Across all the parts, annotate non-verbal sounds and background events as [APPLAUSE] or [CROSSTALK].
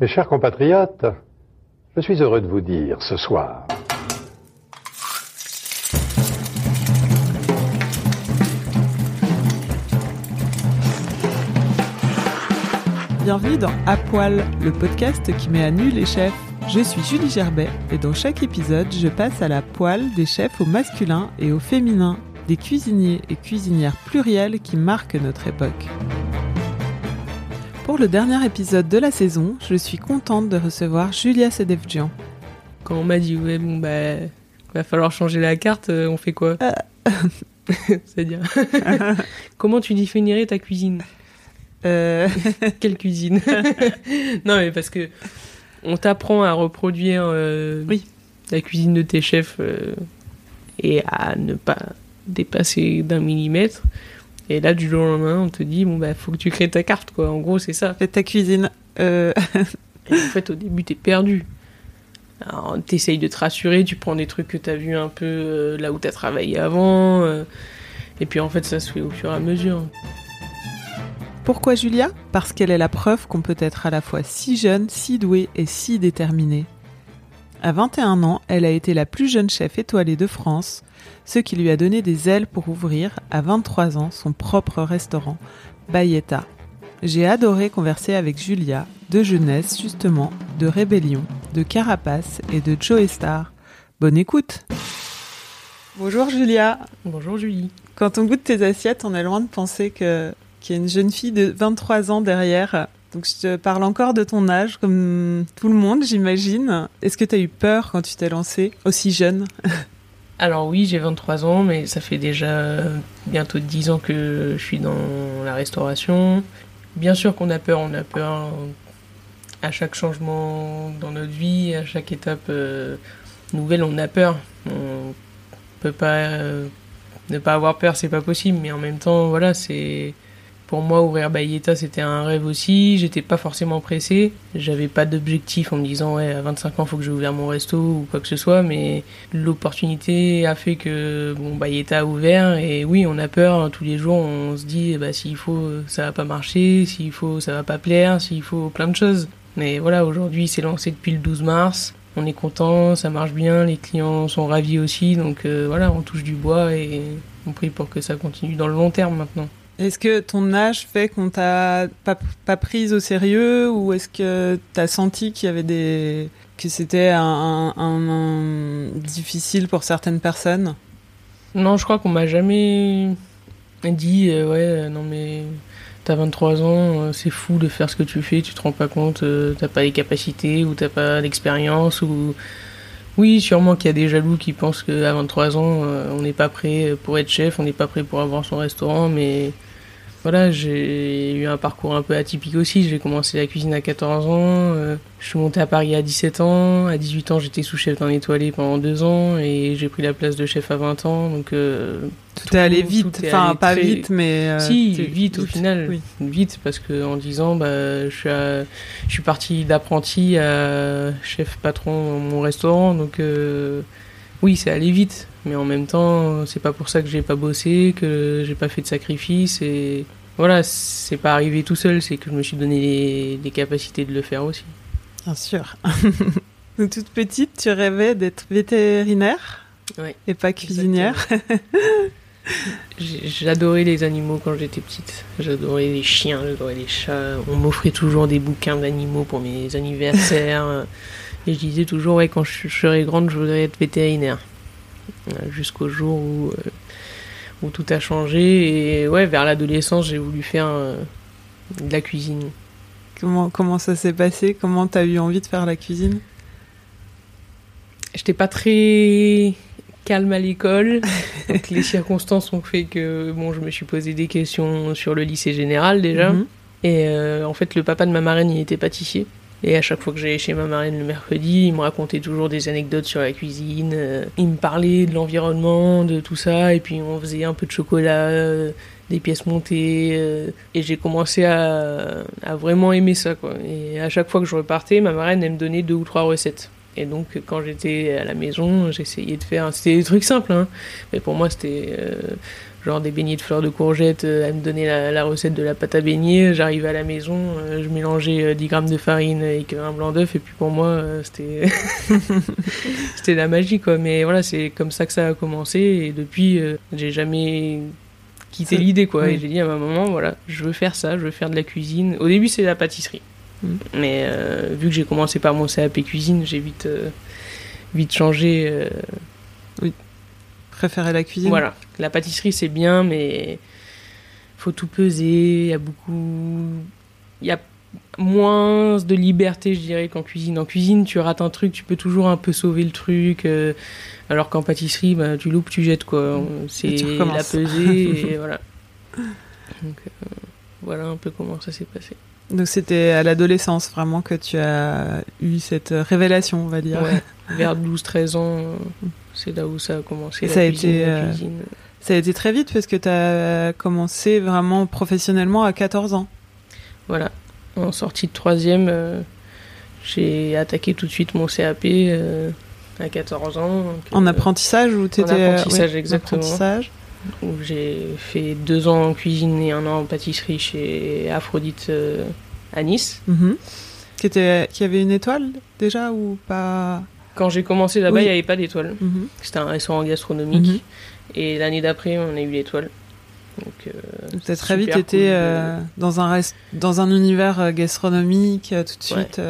Mes chers compatriotes, je suis heureux de vous dire ce soir Bienvenue dans À Poil, le podcast qui met à nu les chefs. Je suis Julie Gerbet et dans chaque épisode, je passe à la poêle des chefs au masculin et au féminin, des cuisiniers et cuisinières pluriels qui marquent notre époque. Pour le dernier épisode de la saison, je suis contente de recevoir Julia Sedevjian. Quand on m'a dit, ouais, bon, bah, va falloir changer la carte, euh, on fait quoi [LAUGHS] C'est-à-dire, [LAUGHS] comment tu définirais ta cuisine? Euh, Quelle cuisine? [LAUGHS] Non, mais parce que on t'apprend à reproduire euh, Oui. la cuisine de tes chefs euh, et à ne pas dépasser d'un millimètre. Et là, du jour au lendemain, on te dit, bon, bah, faut que tu crées ta carte, quoi. En gros, c'est ça. fais ta cuisine. Euh, Et en fait, au début, t'es perdu. Alors, t'essayes de te rassurer, tu prends des trucs que t'as vu un peu euh, là où t'as travaillé avant. euh, et puis, en fait, ça se fait au fur et à mesure. Pourquoi Julia? Parce qu'elle est la preuve qu'on peut être à la fois si jeune, si douée et si déterminée. À 21 ans, elle a été la plus jeune chef étoilée de France, ce qui lui a donné des ailes pour ouvrir, à 23 ans, son propre restaurant, Bayetta. J'ai adoré converser avec Julia, de jeunesse justement, de rébellion, de carapace et de Joe Star. Bonne écoute Bonjour Julia Bonjour Julie. quand on goûte tes assiettes, on est loin de penser que qu'il y a une jeune fille de 23 ans derrière. Donc je te parle encore de ton âge, comme tout le monde, j'imagine. Est-ce que tu as eu peur quand tu t'es lancée aussi jeune? Alors oui, j'ai 23 ans, mais ça fait déjà bientôt 10 ans que je suis dans la restauration. Bien sûr qu'on a peur, on a peur à chaque changement dans notre vie, à chaque étape euh, nouvelle, on a peur. On peut pas euh, ne pas avoir peur, c'est pas possible, mais en même temps, voilà, c'est pour moi ouvrir Bayetta, c'était un rêve aussi. J'étais pas forcément pressé, j'avais pas d'objectif en me disant ouais à 25 ans faut que j'ai ouvert mon resto ou quoi que ce soit, mais l'opportunité a fait que bon Bayetta a ouvert et oui on a peur tous les jours, on se dit bah s'il faut ça va pas marcher, s'il faut ça va pas plaire, s'il faut plein de choses. Mais voilà aujourd'hui c'est lancé depuis le 12 mars. On est content, ça marche bien, les clients sont ravis aussi, donc euh, voilà, on touche du bois et on prie pour que ça continue dans le long terme maintenant. Est-ce que ton âge fait qu'on t'a pas, pas prise au sérieux ou est-ce que tu as senti qu'il y avait des que c'était un, difficile pour certaines personnes? Non, je crois qu'on m'a jamais dit euh, ouais, euh, non mais t'as 23 ans, euh, c'est fou de faire ce que tu fais, tu te rends pas compte, t'as pas les capacités ou t'as pas l'expérience ou oui, sûrement qu'il y a des jaloux qui pensent qu'à 23 ans, on n'est pas prêt pour être chef, on n'est pas prêt pour avoir son restaurant, mais voilà, j'ai eu un parcours un peu atypique aussi. J'ai commencé la cuisine à 14 ans, euh, je suis monté à Paris à 17 ans, à 18 ans j'étais sous-chef d'un étoilé pendant deux ans et j'ai pris la place de chef à 20 ans, donc euh, Tout, est allé vite, est enfin allé pas très- vite mais euh, si, vite, au final. Oui. Vite, parce que en 10 ans, bah, je, suis à- je suis parti d'apprenti à chef patron dans mon restaurant. Donc, euh, oui, c'est allé vite. Mais en même temps, c'est pas pour ça que j'ai pas bossé, que j'ai pas fait de sacrifice. Et voilà, c'est pas arrivé tout seul, c'est que je me suis donné les, les capacités de le faire aussi. Bien sûr. [LAUGHS] Donc, toute petite, tu rêvais d'être vétérinaire Ouais, et pas cuisinière. J'adorais les animaux quand j'étais petite. J'adorais les chiens, j'adorais les chats. On m'offrait toujours des bouquins d'animaux pour mes anniversaires. [LAUGHS] Et je disais toujours, ouais, quand je serai grande, je voudrais être vétérinaire. Euh, Jusqu'au jour où, euh, où tout a changé. Et ouais, vers l'adolescence, j'ai voulu faire euh, de la cuisine. Comment, comment ça s'est passé? Comment t'as eu envie de faire la cuisine? J'étais pas très calme à l'école. [LAUGHS] Donc les circonstances ont fait que bon, je me suis posé des questions sur le lycée général déjà. Mhm. Et euh, en fait, le papa de ma marraine, il était pâtissier. Et à chaque fois que j'allais chez ma marraine le mercredi, il me racontait toujours des anecdotes sur la cuisine. euh, il me parlait de l'environnement, de tout ça. Et puis on faisait un peu de chocolat, euh, des pièces montées. euh, et j'ai commencé à, vraiment aimer ça. Et à chaque fois que je repartais, ma marraine, elle me donnait deux ou trois recettes. Et donc, quand j'étais à la maison, j'essayais de faire. C'était des trucs simples, hein. Mais pour moi, c'était euh, genre des beignets de fleurs de courgettes. euh, Elle me donnait la, la recette de la pâte à beignet. J'arrivais à la maison, euh, je mélangeais euh, 10 grammes de farine avec un blanc d'œuf. Et puis pour moi, euh, c'était. [LAUGHS] c'était la magie, quoi. Mais voilà, c'est comme ça que ça a commencé. Et depuis, euh, j'ai jamais quitté l'idée, quoi. oui. Et j'ai dit à ma maman, voilà, je veux faire ça, je veux faire de la cuisine. Au début, c'est la pâtisserie. Mm. Mais euh, vu que j'ai commencé par mon CAP cuisine, j'ai vite, euh, vite changé. euh, Préférer la cuisine voilà, la pâtisserie c'est bien, mais faut tout peser. Il y a beaucoup, il y a moins de liberté, je dirais, qu'en cuisine. En cuisine, tu rates un truc, tu peux toujours un peu sauver le truc. euh, alors qu'en pâtisserie, bah, tu loupes, tu jettes quoi. C'est tu la pesée et [LAUGHS] voilà. Donc euh, voilà un peu comment ça s'est passé. Donc c'était à l'adolescence vraiment que tu as eu cette révélation, on va dire. Ouais, [LAUGHS] vers 12-13 ans, c'est là où ça a commencé. Et la ça a été, la euh, cuisine. Ça a été très vite parce que tu as commencé vraiment professionnellement à 14 ans. Voilà. En sortie de troisième, euh, j'ai attaqué tout de suite mon CAP euh, à 14 ans. donc, En euh, apprentissage ou tu étais apprentissage, exactement. apprentissage. Où j'ai fait deux ans en cuisine et un an en pâtisserie chez Aphrodite euh, à Nice. Mhm. qui, était, qui avait une étoile déjà ou pas? Quand j'ai commencé là-bas, Oui. il n'y avait pas d'étoile. Mhm. C'était un restaurant gastronomique. Mhm. Et l'année d'après, on a eu l'étoile. Donc, euh, c'est très vite été euh, dans, un rest- dans un univers euh, gastronomique euh, tout de suite.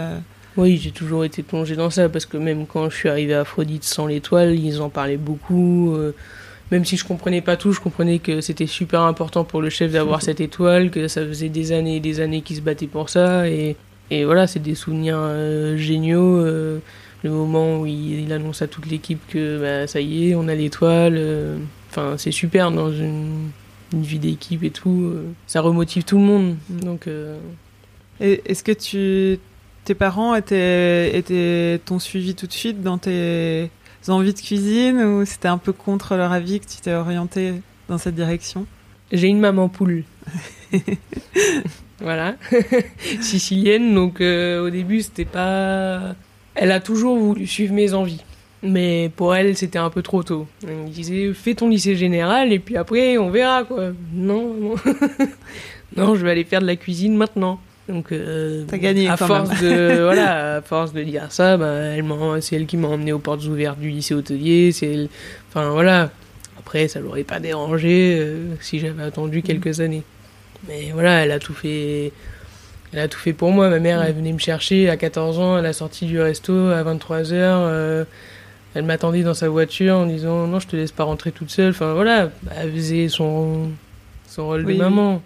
Oui, j'ai toujours été plongé dans ça parce que même quand je suis arrivé à Aphrodite sans l'étoile, ils en parlaient beaucoup. euh, même si je comprenais pas tout, je comprenais que c'était super important pour le chef d'avoir cette étoile, que ça faisait des années et des années qu'il se battait pour ça. Et, voilà, c'est des souvenirs euh, géniaux. euh, le moment où il, annonce à toute l'équipe que bah, ça y est, on a l'étoile. euh, Enfin, c'est super dans une, vie d'équipe et tout. ça remotive tout le monde. Donc. Est-ce que tes parents étaient, étaient, t'ont suivi tout de suite dans tes envies de cuisine ou c'était un peu contre leur avis que tu t'es orienté dans cette direction? J'ai une maman poule. [LAUGHS] voilà. [LAUGHS] Sicilienne, donc euh, au début, c'était pas. Elle a toujours voulu suivre mes envies. Mais pour elle, c'était un peu trop tôt. Elle me disait, fais ton lycée général et puis après, on verra quoi. Non, non. [LAUGHS] non, je vais aller faire de la cuisine maintenant. Donc, euh, T'as gagné à quand force de [LAUGHS] voilà, à force de dire ça, bah, elle c'est elle qui m'a emmené aux portes ouvertes du lycée hôtelier. C'est elle, enfin voilà. Après, ça l'aurait pas dérangé euh, si j'avais attendu quelques années. Mais voilà, elle a tout fait. Elle a tout fait pour moi. Ma mère, elle venait me chercher à 14 ans à la sortie du resto à 23h. elle m'attendait dans sa voiture en disant Non, je te laisse pas rentrer toute seule. Enfin voilà, elle faisait son, son rôle Oui, de maman.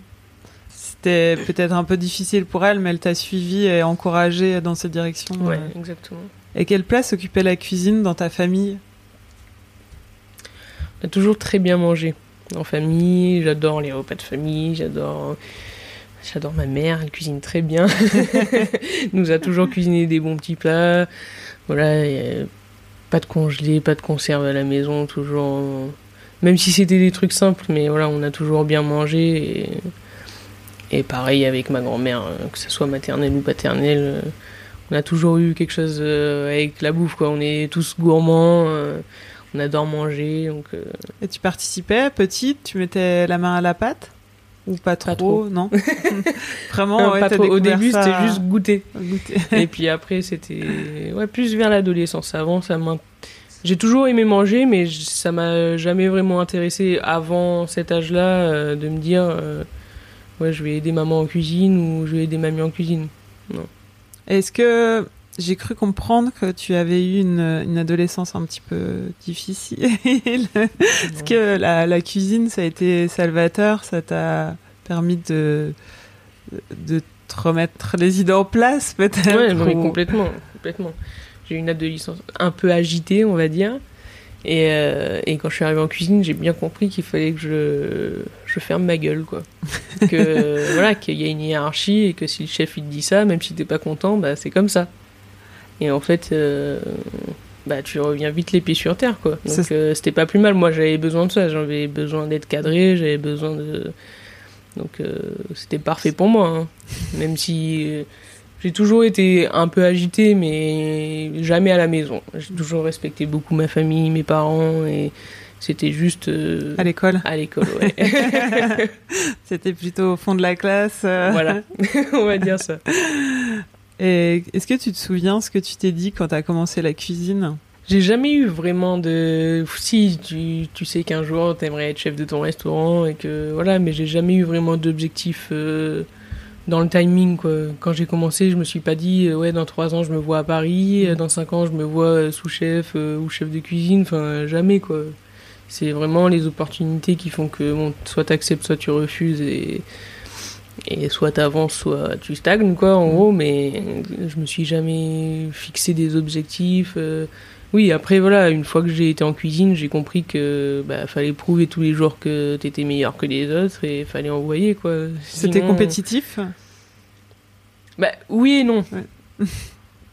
C'était peut-être un peu difficile pour elle, mais elle t'a suivi et encouragé dans cette direction. Ouais, euh. exactement. Et quelle place occupait la cuisine dans ta famille? On a toujours très bien mangé en famille. J'adore les repas de famille. J'adore. J'adore ma mère, elle cuisine très bien. Elle [LAUGHS] nous a toujours cuisiné des bons petits plats. Voilà, a pas de congelé, pas de conserve à la maison, toujours. Même si c'était des trucs simples, mais voilà, on a toujours bien mangé. Et, et pareil avec ma grand-mère, euh, que ce soit maternelle ou paternelle, euh, on a toujours eu quelque chose euh, avec la bouffe, quoi. On est tous gourmands. on adore manger, donc Et tu participais petite Tu mettais la main à la pâte? Ou pas trop, trop. Non? [LAUGHS] Vraiment, ouais, pas trop. Au début, ça c'était juste goûter. [LAUGHS] Et puis après, c'était ouais, plus vers l'adolescence. Avant, ça J'ai toujours aimé manger, mais ça m'a jamais vraiment intéressé avant cet âge-là euh, de me dire euh, ouais, je vais aider maman en cuisine ou je vais aider mamie en cuisine. Est-ce que j'ai cru comprendre que tu avais eu une, une adolescence un petit peu difficile? [LAUGHS] Est-ce que la, la cuisine, ça a été salvateur? Ça t'a permis de, de te remettre les idées en place, peut-être? Ouais, non, mais ou- complètement, complètement. J'ai eu une adolescence un peu agitée, on va dire. Et, euh, et, quand je suis arrivé en cuisine, j'ai bien compris qu'il fallait que je, je ferme ma gueule, quoi. que voilà, qu'il y a une hiérarchie et que si le chef il te dit ça, même si t'es pas content, bah c'est comme ça. Et en fait, euh, bah tu reviens vite les pieds sur terre, quoi. Donc euh, c'était pas plus mal. Moi, j'avais besoin de ça. J'avais besoin d'être cadré. J'avais besoin de. Donc c'était parfait pour moi. Hein. Même si j'ai toujours été un peu agité, mais jamais à la maison. J'ai toujours respecté beaucoup ma famille, mes parents, et c'était juste. Euh, à l'école À l'école, ouais. [LAUGHS] [LAUGHS] c'était plutôt au fond de la classe. Euh. Voilà, [LAUGHS] on va dire ça. Et est-ce que tu te souviens ce que tu t'es dit quand tu as commencé la cuisine? J'ai jamais eu vraiment de. Si, tu, tu sais qu'un jour t'aimerais être chef de ton restaurant et que. Voilà, mais j'ai jamais eu vraiment d'objectif. Euh, dans le timing quoi. Quand j'ai commencé, je me suis pas dit ouais dans trois ans je me vois à Paris, dans cinq ans je me vois sous-chef ou chef de cuisine, enfin jamais quoi. C'est vraiment les opportunités qui font que bon, soit t'acceptes, soit tu refuses et et soit t'avances, soit tu stagnes quoi en mm. gros. Mais je me suis jamais fixé des objectifs. Oui, après voilà, une fois que j'ai été en cuisine, j'ai compris que bah, fallait prouver tous les jours que t'étais meilleur que les autres et fallait envoyer quoi. C'était compétitif? Bah oui et non. [LAUGHS]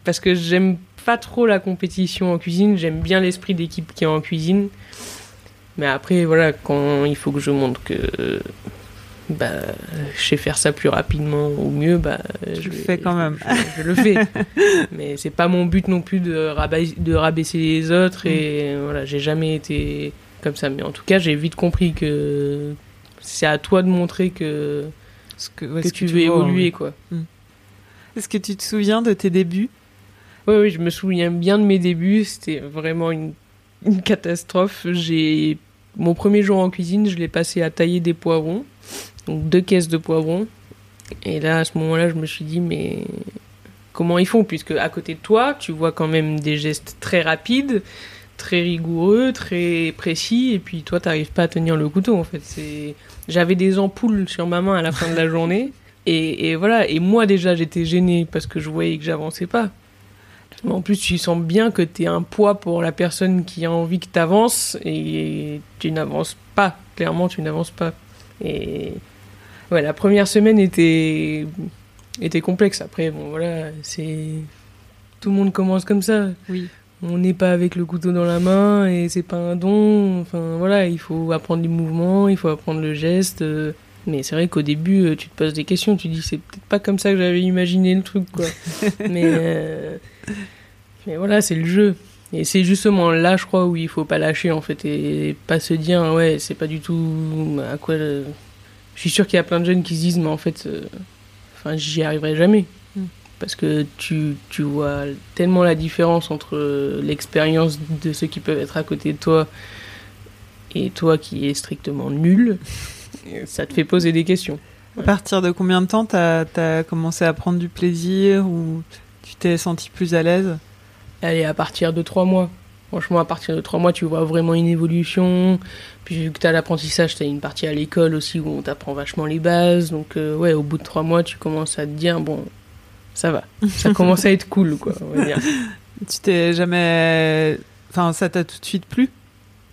Parce que j'aime pas trop la compétition en cuisine, j'aime bien l'esprit d'équipe qui est en cuisine. Mais après voilà, quand il faut que je montre que bah, je sais faire ça plus rapidement ou mieux, bah, je le fais quand même. Je, le fais. [LAUGHS] Mais c'est pas mon but non plus de, de rabaisser les autres et mm. voilà, j'ai jamais été comme ça. Mais en tout cas, j'ai vite compris que c'est à toi de montrer que, ce que, tu veux évoluer. quoi. Mm. Est-ce que tu te souviens de tes débuts? Oui, oui, je me souviens bien de mes débuts. C'était vraiment une, une catastrophe. J'ai mon premier jour en cuisine, je l'ai passé à tailler des poivrons donc deux caisses de poivrons. Et là, à ce moment-là, je me suis dit, mais comment ils font? Puisque à côté de toi, tu vois quand même des gestes très rapides, très rigoureux, très précis, et puis toi, tu n'arrives pas à tenir le couteau, en fait. C'est... J'avais des ampoules sur ma main à la fin de la journée, et, voilà. Et moi, déjà, j'étais gênée parce que je voyais que j'avançais pas. En plus, tu sens bien que tu es un poids pour la personne qui a envie que tu avances, et tu n'avances pas. Clairement, tu n'avances pas. Et ouais, la première semaine était, était complexe. Après, bon, voilà, c'est. Tout le monde commence comme ça. Oui. On n'est pas avec le couteau dans la main et c'est pas un don. Enfin, voilà, il faut apprendre les mouvements, il faut apprendre le geste. Mais c'est vrai qu'au début, euh, tu te poses des questions. Tu dis, c'est peut-être pas comme ça que j'avais imaginé le truc, quoi. [LAUGHS] mais, euh, mais voilà, c'est le jeu. Et c'est justement là, je crois, où il faut pas lâcher, en fait, et pas se dire, ouais, c'est pas du tout à quoi. Je suis sûr qu'il y a plein de jeunes qui se disent, mais en fait, euh, enfin, j'y arriverai jamais. Mm. Parce que tu, tu vois tellement la différence entre l'expérience de ceux qui peuvent être à côté de toi et toi qui est strictement nul. Ça te fait poser des questions. À partir de combien de temps tu as commencé à prendre du plaisir ou tu t'es senti plus à l'aise? Elle est à partir de trois mois. Franchement, à partir de trois mois, tu vois vraiment une évolution. Puis vu que tu as l'apprentissage, tu as une partie à l'école aussi où on t'apprend vachement les bases. Donc euh, ouais, au bout de trois mois, tu commences à te dire, bon, ça va. Ça [LAUGHS] commence à être cool, quoi, on va dire. Tu t'es jamais... Enfin, ça t'a tout de suite plu?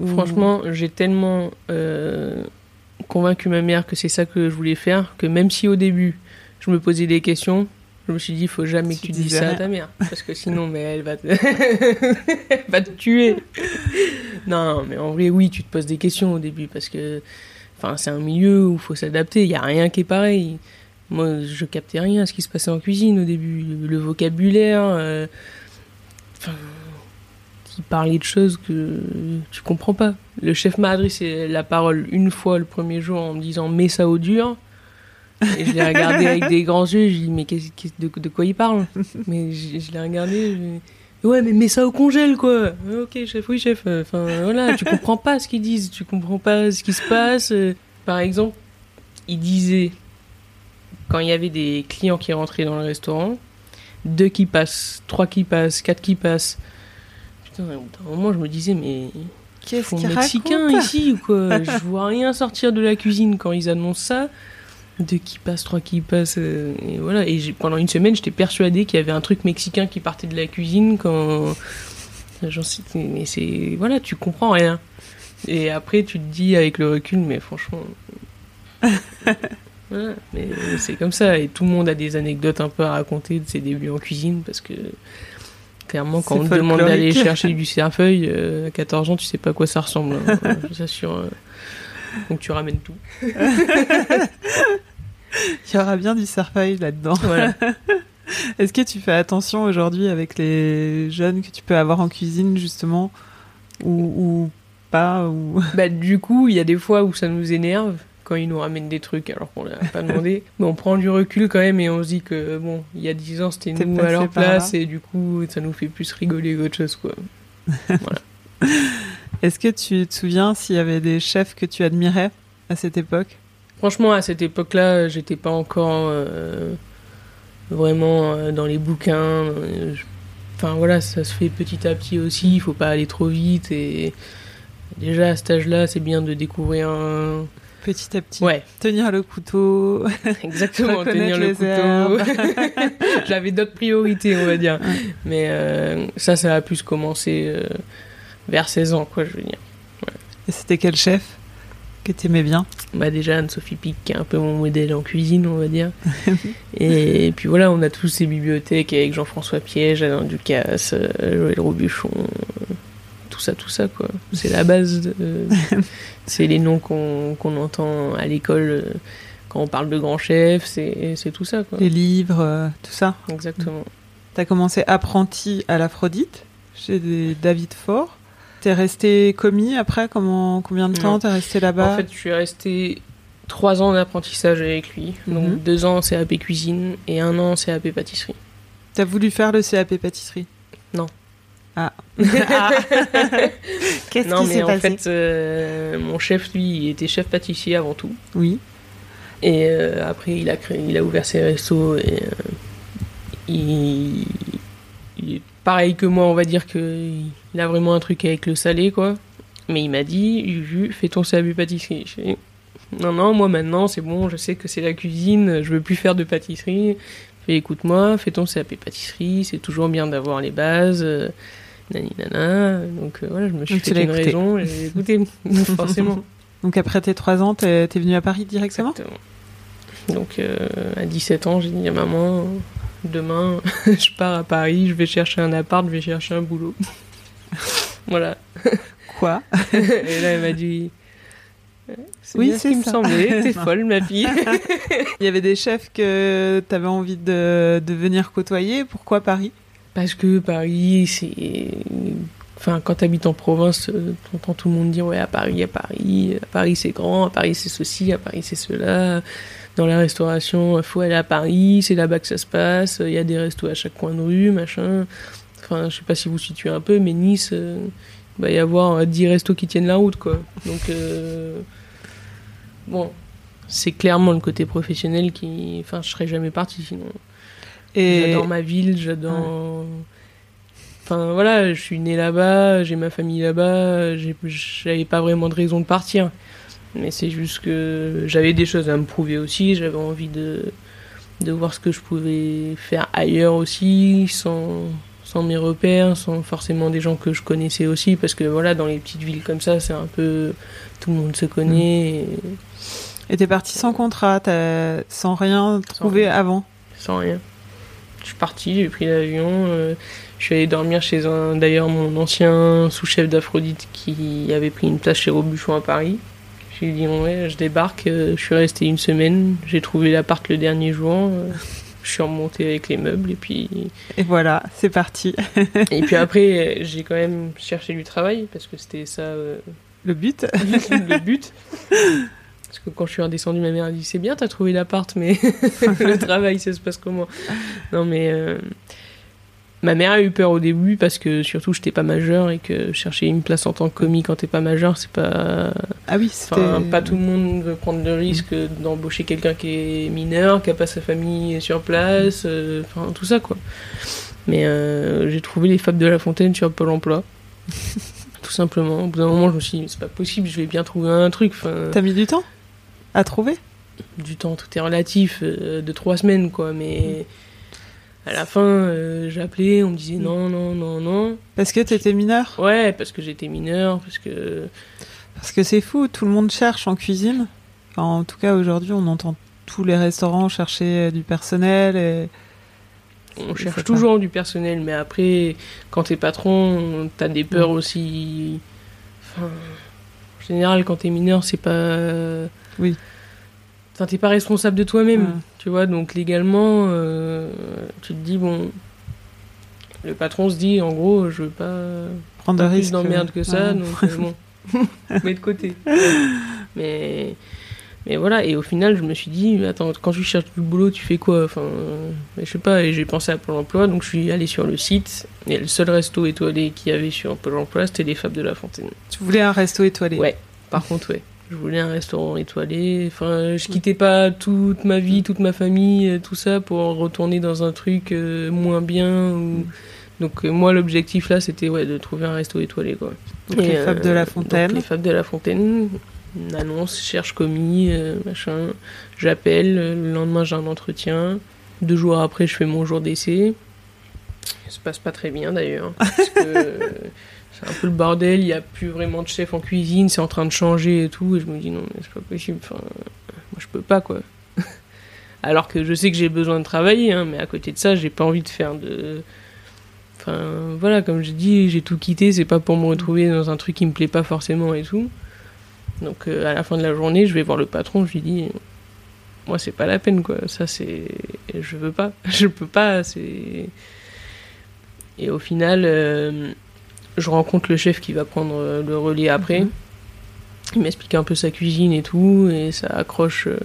Franchement, j'ai tellement euh, convaincu ma mère que c'est ça que je voulais faire, que même si au début, je me posais des questions, je me suis dit, il faut jamais que tu dises ça à ta mère, parce que [LAUGHS] sinon, mais elle va te, [LAUGHS] va te tuer. non, mais en vrai, oui, tu te poses des questions au début, parce que, enfin, c'est un milieu où il faut s'adapter. Il y a rien qui est pareil. Moi, je captais rien à ce qui se passait en cuisine au début, le vocabulaire, euh, enfin, qui parlait de choses que tu comprends pas. Le chef m'a adressé la parole une fois le premier jour en me disant mets ça au dur. Et je l'ai regardé avec des grands yeux, je lui ai dit, mais de, de, quoi il parle? Mais je, l'ai regardé, je ouais, mais mets ça au congèle, quoi. Ok, chef, oui, chef. Enfin, voilà, tu comprends pas ce qu'ils disent, tu comprends pas ce qui se passe. Par exemple, il disait, quand il y avait des clients qui rentraient dans le restaurant, deux qui passent, trois qui passent, quatre qui passent. Putain, à un moment, je me disais, mais Qu'est-ce qu'ils mexicain ici ou quoi? Je vois rien sortir de la cuisine quand ils annoncent ça deux qui passent, trois qui passent, euh, et voilà. Et pendant une semaine, j'étais persuadée qu'il y avait un truc mexicain qui partait de la cuisine quand J'en sais- mais c'est voilà, tu comprends rien. Et après, tu te dis avec le recul, mais franchement. [LAUGHS] voilà, mais c'est comme ça. Et tout le monde a des anecdotes un peu à raconter de ses débuts en cuisine parce que clairement, quand on te demande d'aller chercher du cerfeuil, euh, à 14 ans, tu sais pas à quoi ça ressemble. hein, [LAUGHS] vous assure. euh. Donc tu ramènes tout. [LAUGHS] Il y aura bien du cerfeuil là-dedans. Voilà. [LAUGHS] Est-ce que tu fais attention aujourd'hui avec les jeunes que tu peux avoir en cuisine, justement, ou, ou pas ou... Bah, du coup, il y a des fois où ça nous énerve quand ils nous ramènent des trucs alors qu'on l'a pas demandé. [LAUGHS] Mais on prend du recul quand même et on se dit que, bon, il y a 10 ans, c'était nous à leur place et du coup, ça nous fait plus rigoler qu'autre chose, quoi. [LAUGHS] Est-ce que tu te souviens s'il y avait des chefs que tu admirais à cette époque? Franchement, à cette époque-là, j'étais pas encore euh, vraiment euh, dans les bouquins. Enfin voilà, ça se fait petit à petit aussi, il faut pas aller trop vite et déjà à cet âge-là, c'est bien de découvrir un... Petit à petit. Ouais, Tenir le couteau. [LAUGHS] exactement, [LAUGHS] tenir le couteau. [LAUGHS] J'avais d'autres priorités, on va dire. Ouais. Mais euh, ça, ça a plus commencé euh, vers 16 ans, quoi, je veux dire. Et c'était quel chef que t'aimais bien? Bah déjà Anne-Sophie Pic qui est un peu mon modèle en cuisine on va dire et puis voilà on a tous ces bibliothèques avec Jean-François Piège, Alain Ducasse, euh, Joël Robuchon tout ça tout ça quoi. C'est la base de- [LAUGHS] c'est les noms qu'on qu'on entend à l'école euh, quand on parle de grands chefs c'est tout ça quoi. Les livres, euh, tout ça. Exactement. T'as commencé apprenti à l'Aphrodite, chez des David Faure. T'es resté commis après comment, Combien de temps t'es resté là-bas en fait je suis resté trois ans d'apprentissage avec lui. Donc Mhm. deux ans CAP cuisine et un an CAP pâtisserie. T'as voulu faire le CAP pâtisserie? Non. Ah. Ah. [LAUGHS] Qu'est-ce non qui mais s'est en passé fait euh, mon chef lui il était chef pâtissier avant tout Oui. Et euh, après, il a, créé, il a ouvert ses restos et euh, il, il est pareil que moi, on va dire qu'il a vraiment un truc avec le salé, quoi. Mais il m'a dit, Juju, fais ton CAB pâtisserie. Dit, non, non, moi maintenant, c'est bon, je sais que c'est la cuisine, je veux plus faire de pâtisserie. Il fait, écoute-moi, fais ton CAP pâtisserie, c'est toujours bien d'avoir les bases. Euh, Nani nana. Donc euh, voilà, je me suis Donc fait une raison, et j'ai écouté, [LAUGHS] forcément. Donc après tes trois ans, t'es venu à Paris directement? Exactement. Donc euh, à 17 ans, j'ai dit à maman, demain, [LAUGHS] je pars à Paris, je vais chercher un appart, je vais chercher un boulot. [LAUGHS] voilà. Quoi? Et là, elle m'a dit, c'est Oui, bien ce c'est qui me semblait, t'es folle, ma fille. Il y avait des chefs que t'avais envie de, de venir côtoyer. Pourquoi Paris? Parce que Paris, c'est. Enfin, quand t'habites en province, euh, t'entends tout le monde dire Ouais, à Paris, à Paris, à Paris c'est grand, à Paris c'est ceci, à Paris c'est cela. Dans la restauration, il faut aller à Paris, c'est là-bas que ça se passe, il y a des restos à chaque coin de rue, machin. Enfin, je sais pas si vous situez un peu, mais Nice, euh, il va y avoir euh, 10 restos qui tiennent la route, quoi. Donc, euh, bon, c'est clairement le côté professionnel qui. Enfin, je serais jamais parti sinon. Et J'adore ma ville, j'adore. Enfin voilà, je suis né là-bas, j'ai ma famille là-bas, j'avais pas vraiment de raison de partir. Mais c'est juste que j'avais des choses à me prouver aussi, j'avais envie de, de voir ce que je pouvais faire ailleurs aussi, sans, sans mes repères, sans forcément des gens que je connaissais aussi, parce que voilà, dans les petites villes comme ça, c'est un peu. Tout le monde se connaît. et- et t'es parti sans contrat, sans rien trouvé rien. avant? sans rien. Je suis parti, j'ai pris l'avion. euh, je suis allé dormir chez un, d'ailleurs, mon ancien sous-chef d'Aphrodite qui avait pris une place chez Robuchon à Paris. J'ai dit, ouais, je débarque. euh, je suis resté une semaine. J'ai trouvé l'appart le dernier jour. euh, je suis remonté avec les meubles. Et puis, Et voilà, c'est parti. [LAUGHS] et puis après, j'ai quand même cherché du travail parce que c'était ça euh, Le but le but. Parce que quand je suis redescendu, ma mère a dit C'est bien, t'as trouvé l'appart, mais [LAUGHS] le travail, ça se passe comment? Non, mais. euh, Ma mère a eu peur au début parce que surtout j'étais pas majeur et que chercher une place en tant que commis quand t'es pas majeur, c'est pas. Ah oui, c'était... Enfin, pas tout le monde veut prendre le risque d'embaucher quelqu'un qui est mineur, qui a pas sa famille sur place, euh, enfin tout ça quoi. Mais euh, j'ai trouvé les Fables de la Fontaine sur Pôle emploi. [LAUGHS] tout simplement. Au bout d'un moment, je me suis dit, c'est pas possible, je vais bien trouver un truc. T'as mis du temps? À trouver? Du temps, tout est relatif, euh, de trois semaines quoi, mais. À la fin, euh, j'appelais, on me disait non, non, non, non. Parce que t'étais mineur? Ouais, parce que j'étais mineur, parce que. Parce que c'est fou, tout le monde cherche en cuisine. Enfin, en tout cas, aujourd'hui, on entend tous les restaurants chercher du personnel et. On cherche toujours du personnel, mais après, quand t'es patron, t'as des peurs aussi. Enfin, en général, quand t'es mineur, c'est pas. Oui. Enfin, t'es pas responsable de toi-même, Ouais. tu vois. Donc légalement, euh, tu te dis bon. Le patron se dit, en gros, je veux pas Prendre pas de plus risques. d'emmerde que ça, Ouais. donc euh, bon, [LAUGHS] mets de côté. mais, mais voilà, et au final, je me suis dit, mais attends, quand tu cherches du boulot, tu fais quoi? Enfin, euh, mais je sais pas, et j'ai pensé à Pôle emploi, donc je suis allé sur le site, et le seul resto étoilé qu'il y avait sur Pôle emploi, c'était les Fables de la Fontaine. Tu voulais un resto étoilé? Ouais. Par contre, ouais. Je voulais un restaurant étoilé. Enfin, je quittais pas toute ma vie, toute ma famille, euh, tout ça pour retourner dans un truc euh, moins bien. Ou... Donc euh, moi, l'objectif là, c'était ouais, de trouver un resto étoilé, quoi. Donc les Fables de la Fontaine. donc les Fables de la Fontaine. Une annonce, cherche commis, machin. J'appelle. Le lendemain, j'ai un entretien. Deux jours après, je fais mon jour d'essai. Ça se passe pas très bien d'ailleurs. Parce que [LAUGHS] c'est un peu le bordel. Il y a plus vraiment de chef en cuisine. C'est en train de changer et tout. Et je me dis non, mais c'est pas possible. Enfin, moi, je peux pas quoi. [LAUGHS] Alors que je sais que j'ai besoin de travailler, hein, mais à côté de ça, j'ai pas envie de faire de. Enfin, voilà, comme j'ai dit, j'ai tout quitté, c'est pas pour me retrouver dans un truc qui me plaît pas forcément et tout. Donc, euh, à la fin de la journée, je vais voir le patron, je lui dis, moi, c'est pas la peine, quoi. Ça, c'est. Je veux pas. [LAUGHS] Je peux pas, c'est. Et au final, euh, je rencontre le chef qui va prendre euh, le relais après. Mhm. Il m'explique un peu sa cuisine et tout, et ça accroche euh,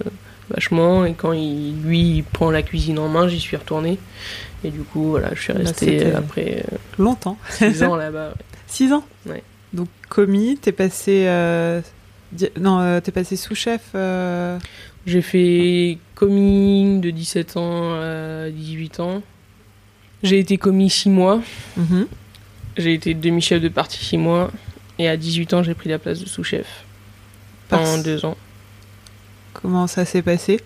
vachement. Et quand il, lui, il prend la cuisine en main, j'y suis retourné. Et du coup, voilà, je suis Bah, resté c'était- euh, après Longtemps. 6 ans [LAUGHS] là-bas. ouais. Six ans Ouais. Donc commis, t'es passé... euh, di- Non, t'es passé sous-chef J'ai fait commis de 17 ans à 18 ans. J'ai été commis 6 mois. mhm. J'ai été demi-chef de partie 6 mois. Et à 18 ans, j'ai pris la place de sous-chef. Pendant Parce- 2 ans. Comment ça s'est passé?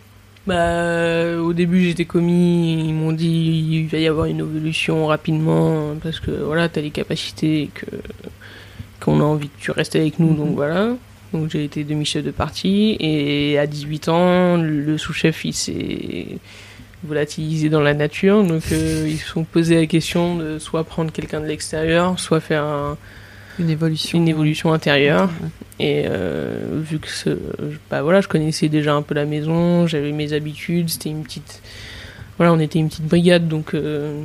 Bah, au début, j'étais commis. Ils m'ont dit il va y avoir une évolution rapidement parce que voilà, t'as les capacités et que qu'on a envie que tu restes avec nous. Donc Mhm. voilà. Donc j'ai été demi-chef de partie et à 18 ans, le sous-chef il s'est volatilisé dans la nature. Donc euh, ils se sont posé la question de soit prendre quelqu'un de l'extérieur, soit faire un- Une évolution. une évolution intérieure. Ouais. Et euh, vu que ce, bah voilà, je connaissais déjà un peu la maison, j'avais mes habitudes, c'était une petite, voilà, on était une petite brigade, donc euh,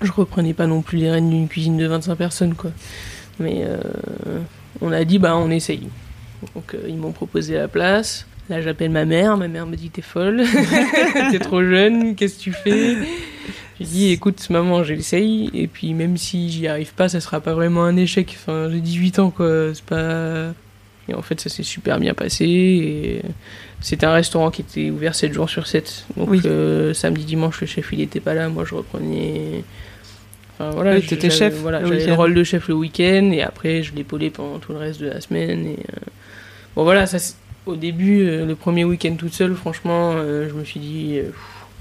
je reprenais pas non plus les rênes d'une cuisine de 25 personnes, quoi. Mais euh, on a dit, bah on essaye. Donc ils m'ont proposé la place. Là, j'appelle ma mère. Ma mère me dit, t'es folle, [LAUGHS] t'es trop jeune, qu'est-ce que tu fais? J'ai dit, écoute, maman, j'essaye. Et puis, même si j'y arrive pas, ça sera pas vraiment un échec. Enfin, j'ai 18 ans, quoi. C'est pas. Et en fait, ça s'est super bien passé. Et c'était un restaurant qui était ouvert 7 jours sur 7. Donc, Oui. euh, samedi, dimanche, le chef, il était pas là. Moi, je reprenais. Enfin, voilà, Oui, chef Voilà, le j'avais le rôle de chef le week-end. Et après, je l'épaulais pendant tout le reste de la semaine. Et, euh, Bon, voilà, ça, c'est- au début, euh, le premier week-end toute seule, franchement, euh, je me suis dit, euh, pff,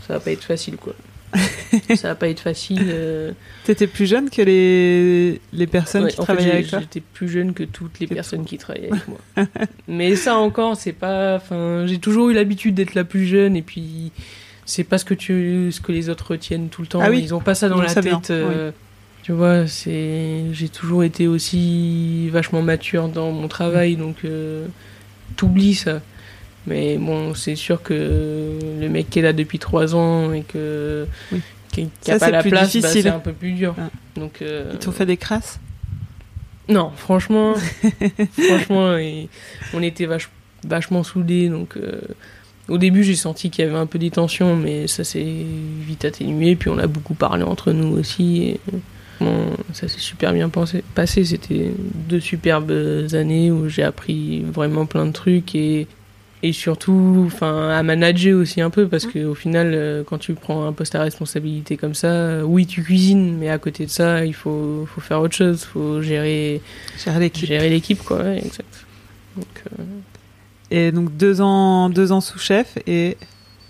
ça va pas être facile, quoi. [LAUGHS] ça va pas être facile. euh, T'étais plus jeune que les, les personnes Ouais, qui fait, travaillaient avec toi J'étais plus jeune que toutes les personnes qui travaillaient avec moi. [LAUGHS] Mais ça encore, c'est pas. Enfin, j'ai toujours eu l'habitude d'être la plus jeune et puis c'est pas ce que tu, ce que les autres retiennent tout le temps. Ah oui, Ils ont pas ça dans la tête. Tu vois, c'est. J'ai toujours été aussi vachement mature dans mon travail, donc t'oublies ça. Mais bon, c'est sûr que le mec qui est là depuis trois ans et que Oui. qui, qui Ça, a pas la plus place, bah, c'est un peu plus dur. Ah. Donc. euh, Ils t'ont fait des crasses? Non, franchement, [LAUGHS] franchement, et on était vache- vachement soudés. Donc, euh, au début, j'ai senti qu'il y avait un peu des tensions, mais ça s'est vite atténué. Puis on a beaucoup parlé entre nous aussi. Et, ça s'est super bien passé. C'était deux superbes années où j'ai appris vraiment plein de trucs et et surtout enfin à manager aussi un peu parce que au final euh, quand tu prends un poste à responsabilité comme ça euh, oui tu cuisines mais à côté de ça il faut faut faire autre chose faut gérer Gérer l'équipe. gérer l'équipe quoi ouais, exact donc euh, Et donc deux ans, deux ans sous chef et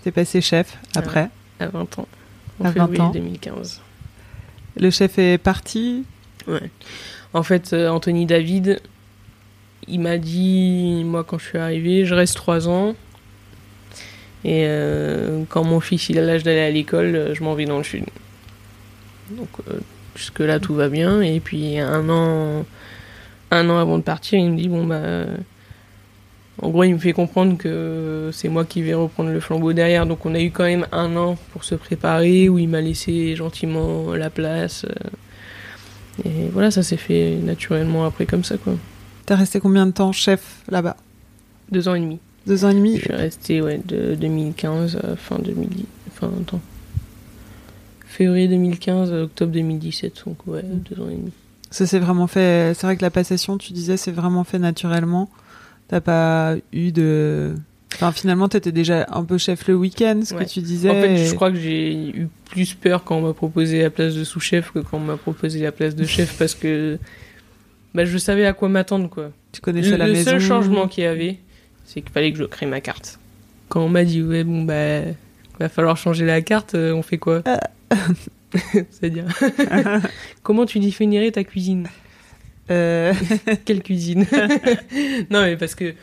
t'es passé chef après. à 20 ans en À 20 février ans. 2015. Le chef est parti. Ouais. En fait, euh, Anthony David, il m'a dit, moi quand je suis arrivé, je reste trois ans. Et euh, quand mon fils il a l'âge d'aller à l'école, euh, je m'en vais dans le sud. Donc jusque là tout va bien. Et puis un an, un an avant de partir, il me dit bon bah, en gros il me fait comprendre que c'est moi qui vais reprendre le flambeau derrière. Donc on a eu quand même un an pour se préparer où il m'a laissé gentiment la place. euh, et voilà, ça s'est fait naturellement après comme ça, quoi. T'as resté combien de temps chef là-bas? Deux ans et demi. Deux ans et demi? Je suis resté, ouais, de 2015 à fin 2010. Enfin, attends. Février 2015 à octobre 2017, donc ouais, Mm. deux ans et demi. Ça s'est vraiment fait. C'est vrai que la passation, tu disais, c'est vraiment fait naturellement. T'as pas eu de. Enfin, finalement, t'étais déjà un peu chef le week-end, ce Ouais. que tu disais. En fait, et- je crois que j'ai eu plus peur quand on m'a proposé la place de sous-chef que quand on m'a proposé la place de chef parce que bah, je savais à quoi m'attendre, quoi. tu connaissais Le, la le maison. seul changement qu'il y avait, c'est qu'il fallait que je crée ma carte. Quand on m'a dit, ouais, bon, bah, va falloir changer la carte, euh, on fait quoi? Ah. [LAUGHS] C'est-à-dire, [LAUGHS] comment tu définirais ta cuisine? Euh, [LAUGHS] Quelle cuisine [LAUGHS] Non, mais parce que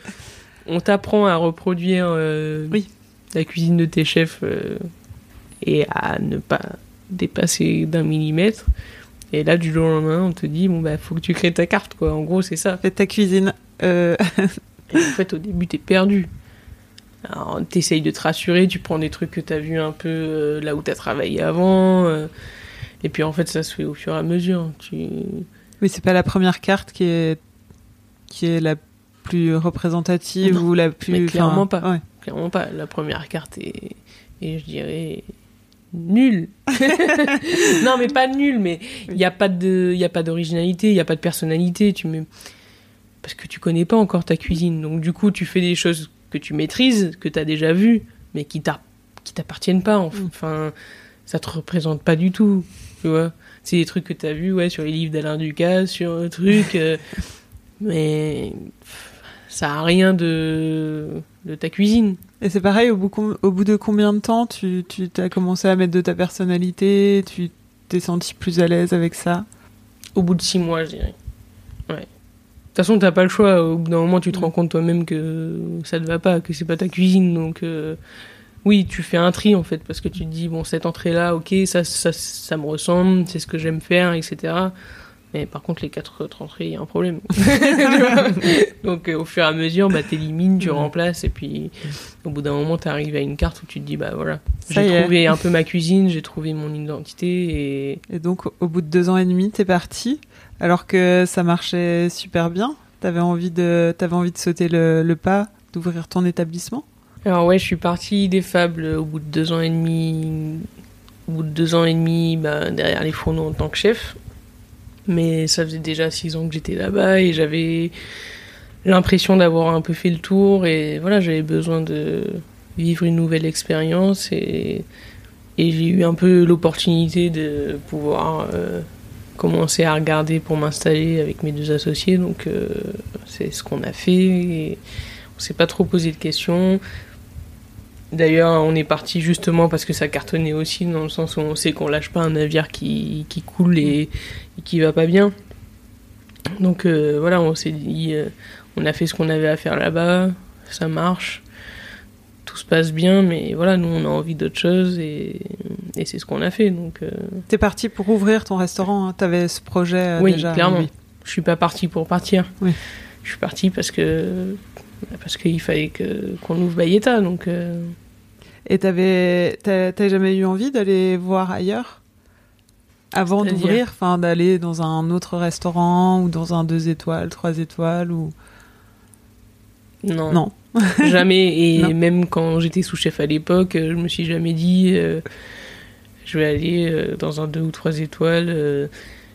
on t'apprend à reproduire euh, Oui. la cuisine de tes chefs euh, et à ne pas dépasser d'un millimètre. Et là, du jour au lendemain, on te dit, bon, bah, faut que tu crées ta carte, quoi. En gros, c'est ça. fais ta cuisine. [LAUGHS] Et en fait, au début, t'es perdu. Alors, t'essayes de te rassurer, tu prends des trucs que t'as vu un peu là où t'as travaillé avant. et puis, en fait, ça se fait au fur et à mesure. Tu... Mais c'est pas la première carte qui est qui est la plus représentative Non, ou la plus. mais clairement pas. ouais. Clairement pas. La première carte est, est je dirais, nulle. [LAUGHS] non, mais pas nulle, mais il n'y a pas de, il y a pas d'originalité, il n'y a pas de personnalité. Tu mets... Parce que tu connais pas encore ta cuisine. Donc, du coup, tu fais des choses que tu maîtrises, que tu as déjà vues, mais qui t'appartiennent pas. Mm. Enfin, ça te représente pas du tout. Tu vois C'est des trucs que tu as vus ouais, sur les livres d'Alain Ducasse, sur un truc. euh, [LAUGHS] mais ça a rien de, de ta cuisine. Et c'est pareil, au bout, com- au bout de combien de temps tu tu as commencé à mettre de ta personnalité, tu t'es senti plus à l'aise avec ça? Au bout de six mois, je dirais. Ouais. De toute façon, t'as pas le choix. Au bout d'un moment, tu te Mm. rends compte toi-même que ça ne va pas, que c'est pas ta cuisine. Donc, euh, oui, tu fais un tri en fait, parce que tu te dis, bon, cette entrée-là, ok, ça, ça, ça me ressemble, c'est ce que j'aime faire, etc. Mais par contre, les quatre autres entrées, il y a un problème. [LAUGHS] Donc, euh, au fur et à mesure, bah, t'élimines, tu remplaces, et puis au bout d'un moment, t'arrives à une carte où tu te dis, bah voilà, j'ai est. trouvé un peu ma cuisine, j'ai trouvé mon identité, et Et donc, au bout de deux ans et demi, t'es parti, alors que ça marchait super bien. T'avais envie de, t'avais envie de sauter le, le pas, d'ouvrir ton établissement. Alors ouais, je suis partie des Fables au bout de deux ans et demi. Au bout de deux ans et demi, bah, derrière les fourneaux en tant que chef. Mais ça faisait déjà six ans que j'étais là-bas et j'avais l'impression d'avoir un peu fait le tour et voilà, j'avais besoin de vivre une nouvelle expérience et, j'ai eu un peu l'opportunité de pouvoir euh, commencer à regarder pour m'installer avec mes deux associés. Donc euh, c'est ce qu'on a fait et on s'est pas trop posé de questions. D'ailleurs, on est parti justement parce que ça cartonnait aussi, dans le sens où on sait qu'on lâche pas un navire qui, qui coule et, et qui va pas bien. Donc euh, voilà, on s'est dit, euh, on a fait ce qu'on avait à faire là-bas, ça marche, tout se passe bien, mais voilà, nous on a envie d'autre chose et, et c'est ce qu'on a fait. Donc euh, T'es parti pour ouvrir ton restaurant. Hein. T'avais ce projet euh, oui, déjà. clairement. oui. Je suis pas parti pour partir. Oui. Je suis parti parce que parce qu'il fallait que qu'on ouvre Bayeta, donc. euh, Et t'avais, t'as t'as jamais eu envie d'aller voir ailleurs? Avant d'ouvrir, enfin d'aller dans un autre restaurant ou dans un deux étoiles, trois étoiles ou? Non. non. [LAUGHS] Jamais. Et Non. même quand j'étais sous-chef à l'époque, je me suis jamais dit euh, je vais aller euh, dans un deux ou trois étoiles.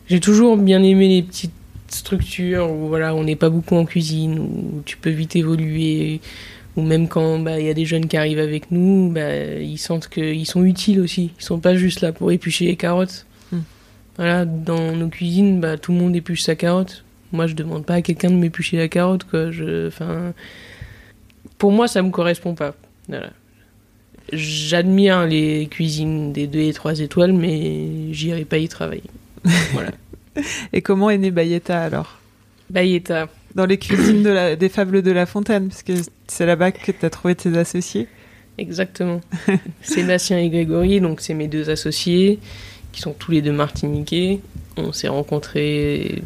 J'ai toujours bien aimé les petites structures où voilà, on n'est pas beaucoup en cuisine, où tu peux vite évoluer. Ou même quand bah, il y a des jeunes qui arrivent avec nous, bah, ils sentent qu'ils sont utiles aussi. Ils sont pas juste là pour éplucher les carottes. Hmm. Voilà, dans nos cuisines, bah, tout le monde épluche sa carotte. Moi, je demande pas à quelqu'un de m'éplucher la carotte, quoi. Je, enfin, pour moi, ça me correspond pas. Voilà. J'admire les cuisines des 2 et 3 étoiles, mais j'irai pas y travailler. [LAUGHS] voilà. [LAUGHS] Et comment est né Bayeta alors? Bayeta. Dans les cuisines de la, des Fables de La Fontaine, parce que c'est là-bas que tu as trouvé tes associés. Exactement. [LAUGHS] Sébastien et Grégory, donc c'est mes deux associés, qui sont tous les deux martiniquais. On s'est rencontrés.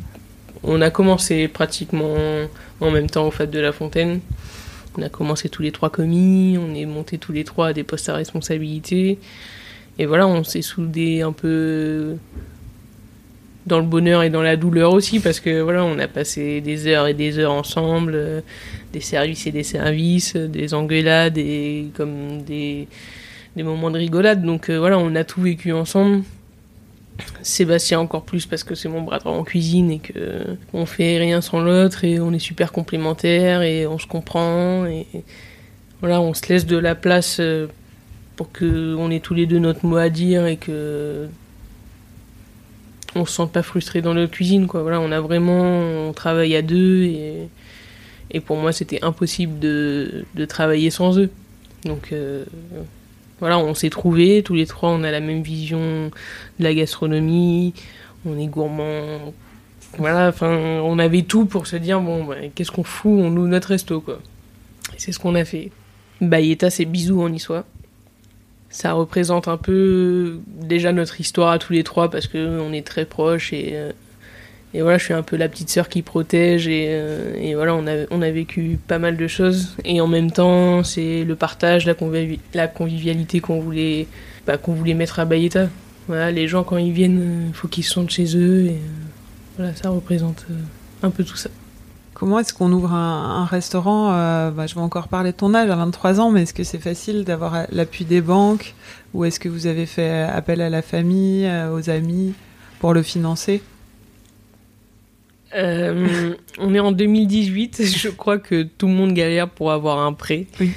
On a commencé pratiquement en même temps au Fab de La Fontaine. On a commencé tous les trois commis, on est montés tous les trois à des postes à responsabilité. Et voilà, on s'est soudés un peu dans le bonheur et dans la douleur aussi, parce que voilà, on a passé des heures et des heures ensemble, euh, des services et des services, des engueulades et comme des, des moments de rigolade. Donc euh, voilà, on a tout vécu ensemble. Sébastien encore plus parce que c'est mon bras droit en cuisine et que on fait rien sans l'autre et on est super complémentaires et on se comprend et voilà on se laisse de la place euh, pour que on ait tous les deux notre mot à dire et que on se sente pas frustré dans notre cuisine quoi voilà on a vraiment on travaille à deux et, et pour moi c'était impossible de, de travailler sans eux donc euh, voilà, on s'est trouvés, tous les trois, on a la même vision de la gastronomie, on est gourmand. Voilà, enfin, on avait tout pour se dire, bon, bah, qu'est-ce qu'on fout, on loue notre resto, quoi. C'est ce qu'on a fait. Bayeta, c'est bisous en niçois. Ça représente un peu déjà notre histoire à tous les trois parce qu'on est très proches et euh, et voilà, je suis un peu la petite sœur qui protège et, euh, et voilà, on a, on a vécu pas mal de choses. Et en même temps, c'est le partage, la, la convivialité qu'on voulait, bah, qu'on voulait mettre à Bayeta. Les gens, quand ils viennent, il faut qu'ils se sentent chez eux. Et euh, voilà, ça représente euh, un peu tout ça. Comment est-ce qu'on ouvre un, un restaurant bah, Je vais encore parler de ton âge, à 23 ans, mais est-ce que c'est facile d'avoir l'appui des banques? Ou est-ce que vous avez fait appel à la famille, aux amis pour le financer? Euh, on est en 2018, [LAUGHS] je crois que tout le monde galère pour avoir un prêt. Oui.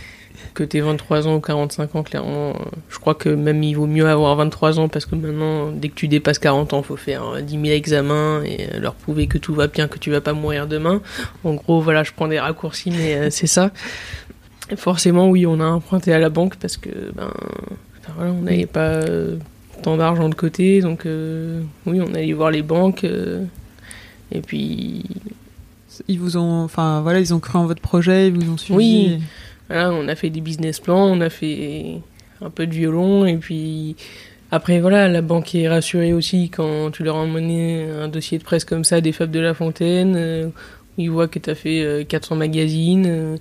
Que t'aies 23 ans ou 45 ans, clairement, je crois que même il vaut mieux avoir 23 ans parce que maintenant, dès que tu dépasses 40 ans, il faut faire 10 000 examens et leur prouver que tout va bien, que tu vas pas mourir demain. En gros, voilà, je prends des raccourcis, mais euh, c'est ça. Et forcément, oui, on a emprunté à la banque parce que, ben, voilà, on n'avait pas euh, tant d'argent de côté, donc oui, on allait voir les banques. Et puis. Ils vous ont. Enfin, voilà, ils ont cru en votre projet, ils vous ont suivi. Oui. Voilà, on a fait des business plans, on a fait un peu de violon, et puis. Après, voilà, la banque est rassurée aussi quand tu leur emmené un dossier de presse comme ça, des Fables de la Fontaine, euh, ils voient que tu as fait 400 euh, magazines, euh,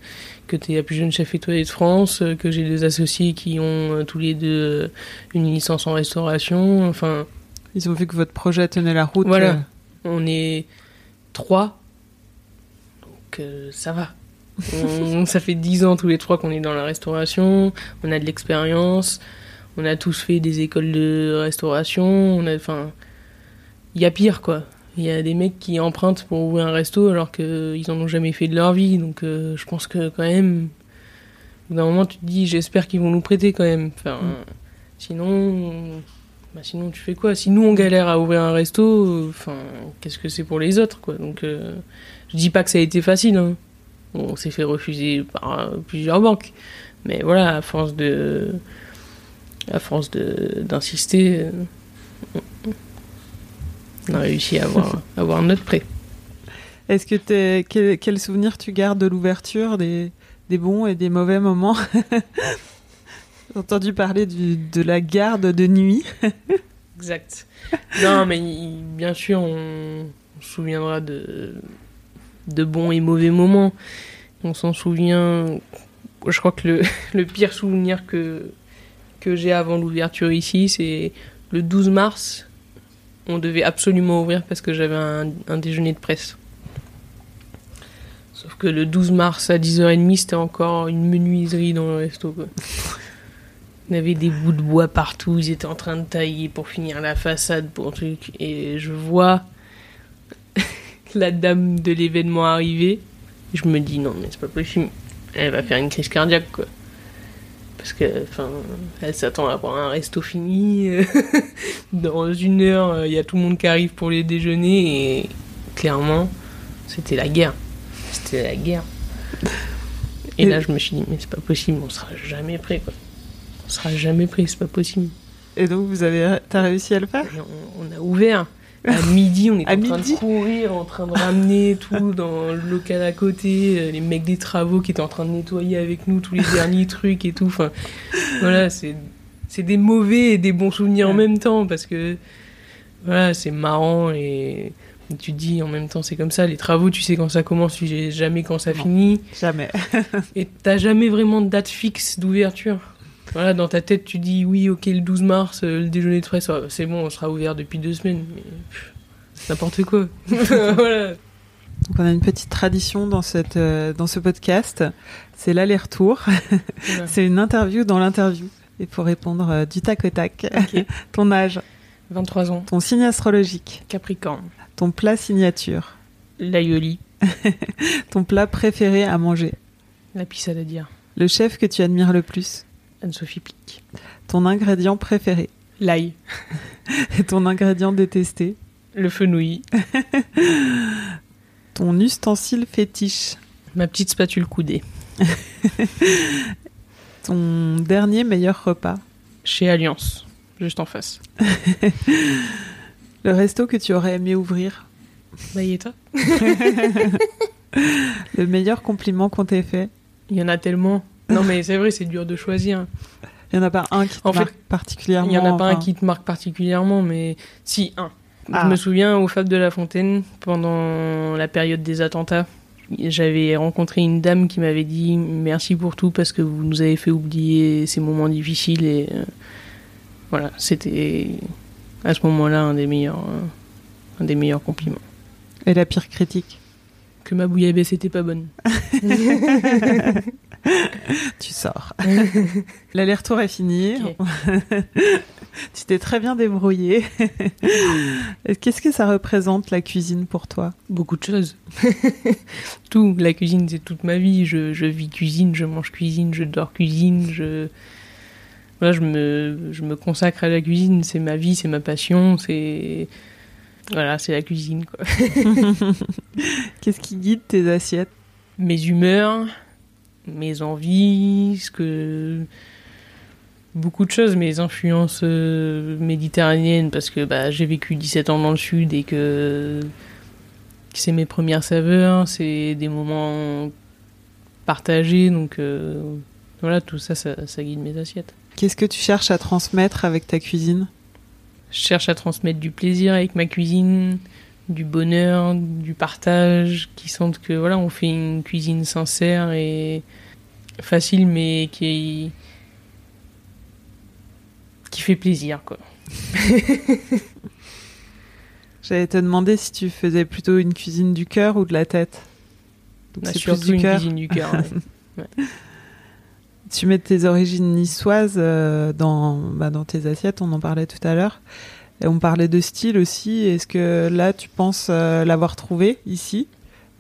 que tu es la plus jeune chef étoilée de France, que j'ai des associés qui ont tous les deux une licence en restauration. Enfin. Ils ont vu que votre projet tenait la route. Voilà. On est trois. Donc ça va. Ça fait dix ans tous les trois qu'on est dans la restauration. On a de l'expérience. On a tous fait des écoles de restauration. On a, enfin, il y a pire quoi. Il y a des mecs qui empruntent pour ouvrir un resto alors qu'ils en ont jamais fait de leur vie. Donc euh, je pense que quand même, d'un moment tu te dis j'espère qu'ils vont nous prêter quand même. Enfin, mm. Sinon, bah sinon tu fais quoi? Si nous on galère à ouvrir un resto, enfin qu'est-ce que c'est pour les autres quoi? Donc euh, je dis pas que ça a été facile. Hein. On s'est fait refuser par euh, plusieurs banques, mais voilà à force de à force de d'insister, euh, on a réussi à avoir [LAUGHS] avoir notre prêt. Est-ce que es, quel, quel souvenir tu gardes de l'ouverture des, des bons et des mauvais moments [LAUGHS] J'ai entendu parler du, de la garde de nuit. exact. Non, mais bien sûr, on, se souviendra de, de bons et mauvais moments. On s'en souvient. Je crois que le, [LAUGHS] le pire souvenir que, que j'ai avant l'ouverture ici, c'est le 12 mars. On devait absolument ouvrir parce que j'avais un, un, déjeuner de presse. Sauf que le 12 mars à 10h30, c'était encore une menuiserie dans le resto. Quoi. [LAUGHS] On avait des bouts de bois partout, ils étaient en train de tailler pour finir la façade pour un truc. Et je vois la dame de l'événement arriver. Je me dis non mais c'est pas possible. Elle va faire une crise cardiaque quoi. Parce que, enfin, elle s'attend à avoir un resto fini. [LAUGHS] Dans une heure, il y a tout le monde qui arrive pour les déjeuner et clairement, c'était la guerre. C'était la guerre. Et, et là, je me suis dit, mais c'est pas possible, on sera jamais prêt quoi sera jamais pris, c'est pas possible. Et donc, vous avez, t'as réussi à le faire? Et on, on a ouvert. À midi, on était [LAUGHS] À en train midi de courir, en train de ramener tout dans le local à côté, euh, les mecs des travaux qui étaient en train de nettoyer avec nous tous les derniers [LAUGHS] trucs et tout. Enfin, voilà, c'est c'est des mauvais et des bons souvenirs en même temps parce que voilà, c'est marrant et tu te dis en même temps c'est comme ça. Les travaux, tu sais quand ça commence, tu sais jamais quand ça Non. finit. Jamais. [LAUGHS] Et t'as jamais vraiment de date fixe d'ouverture. Voilà, dans ta tête, tu dis oui, ok, le 12 mars, euh, le déjeuner de frais, ça- c'est bon, on sera ouvert depuis deux semaines. Mais c'est n'importe quoi. [LAUGHS] [LAUGHS] voilà. Donc, on a une petite tradition dans, cette, euh, dans ce podcast. C'est l'aller-retour. [LAUGHS] Voilà. C'est une interview dans l'interview. Il faut répondre euh, du tac au tac. Ton âge, 23 ans, ton signe astrologique, Capricorne, ton plat signature, l'aioli, ton plat préféré à manger, la pissade à dire, le chef que tu admires le plus, Anne-Sophie Pic, ton ingrédient préféré. L'ail, [LAUGHS] et ton ingrédient détesté, le fenouil, [LAUGHS] ton ustensile fétiche, ma petite spatule coudée, [LAUGHS] ton dernier meilleur repas, chez Alliance, juste en face. le resto que tu aurais aimé ouvrir, Bayeta le meilleur compliment qu'on t'ait fait. Il y en a tellement. Non, mais c'est vrai, c'est dur de choisir. Il n'y en a pas un qui te En fait, marque particulièrement. Il n'y en a pas un qui te marque particulièrement, mais si, un. Ah. Je me souviens au Fab de la Fontaine, pendant la période des attentats, j'avais rencontré une dame qui m'avait dit merci pour tout parce que vous nous avez fait oublier ces moments difficiles et euh, voilà, c'était à ce moment-là un des meilleurs, euh, un des meilleurs compliments. Et la pire critique? Que ma bouillabaisse était pas bonne. [LAUGHS] [LAUGHS] Tu sors. [LAUGHS] L'aller-retour est fini. [LAUGHS] Tu t'es très bien débrouillé. Qu'est-ce que ça représente la cuisine pour toi? Beaucoup de choses. Tout. La cuisine, c'est toute ma vie. Je, je vis cuisine, je mange cuisine, je dors cuisine. Je, voilà, je, me, je me consacre à la cuisine. C'est ma vie, c'est ma passion. C'est. Voilà, c'est la cuisine, quoi. Qu'est-ce qui guide tes assiettes? Mes humeurs, mes envies, ce que. Beaucoup de choses, mes influences euh, méditerranéennes, parce que bah, j'ai vécu 17 ans dans le sud et que c'est mes premières saveurs, c'est des moments partagés, donc euh, voilà, tout ça, ça, ça guide mes assiettes. Qu'est-ce que tu cherches à transmettre avec ta cuisine? Je cherche à transmettre du plaisir avec ma cuisine, du bonheur, du partage, qui sentent que voilà, on fait une cuisine sincère et facile, mais qui qui fait plaisir, quoi. [LAUGHS] J'allais te demander si tu faisais plutôt une cuisine du cœur ou de la tête. Donc Bah, c'est plus du une cœur. cuisine du cœur. [LAUGHS] ouais. Tu mets tes origines niçoises euh, dans, bah, dans tes assiettes, on en parlait tout à l'heure. On parlait de style aussi. Est-ce que là, tu penses euh, l'avoir trouvé ici,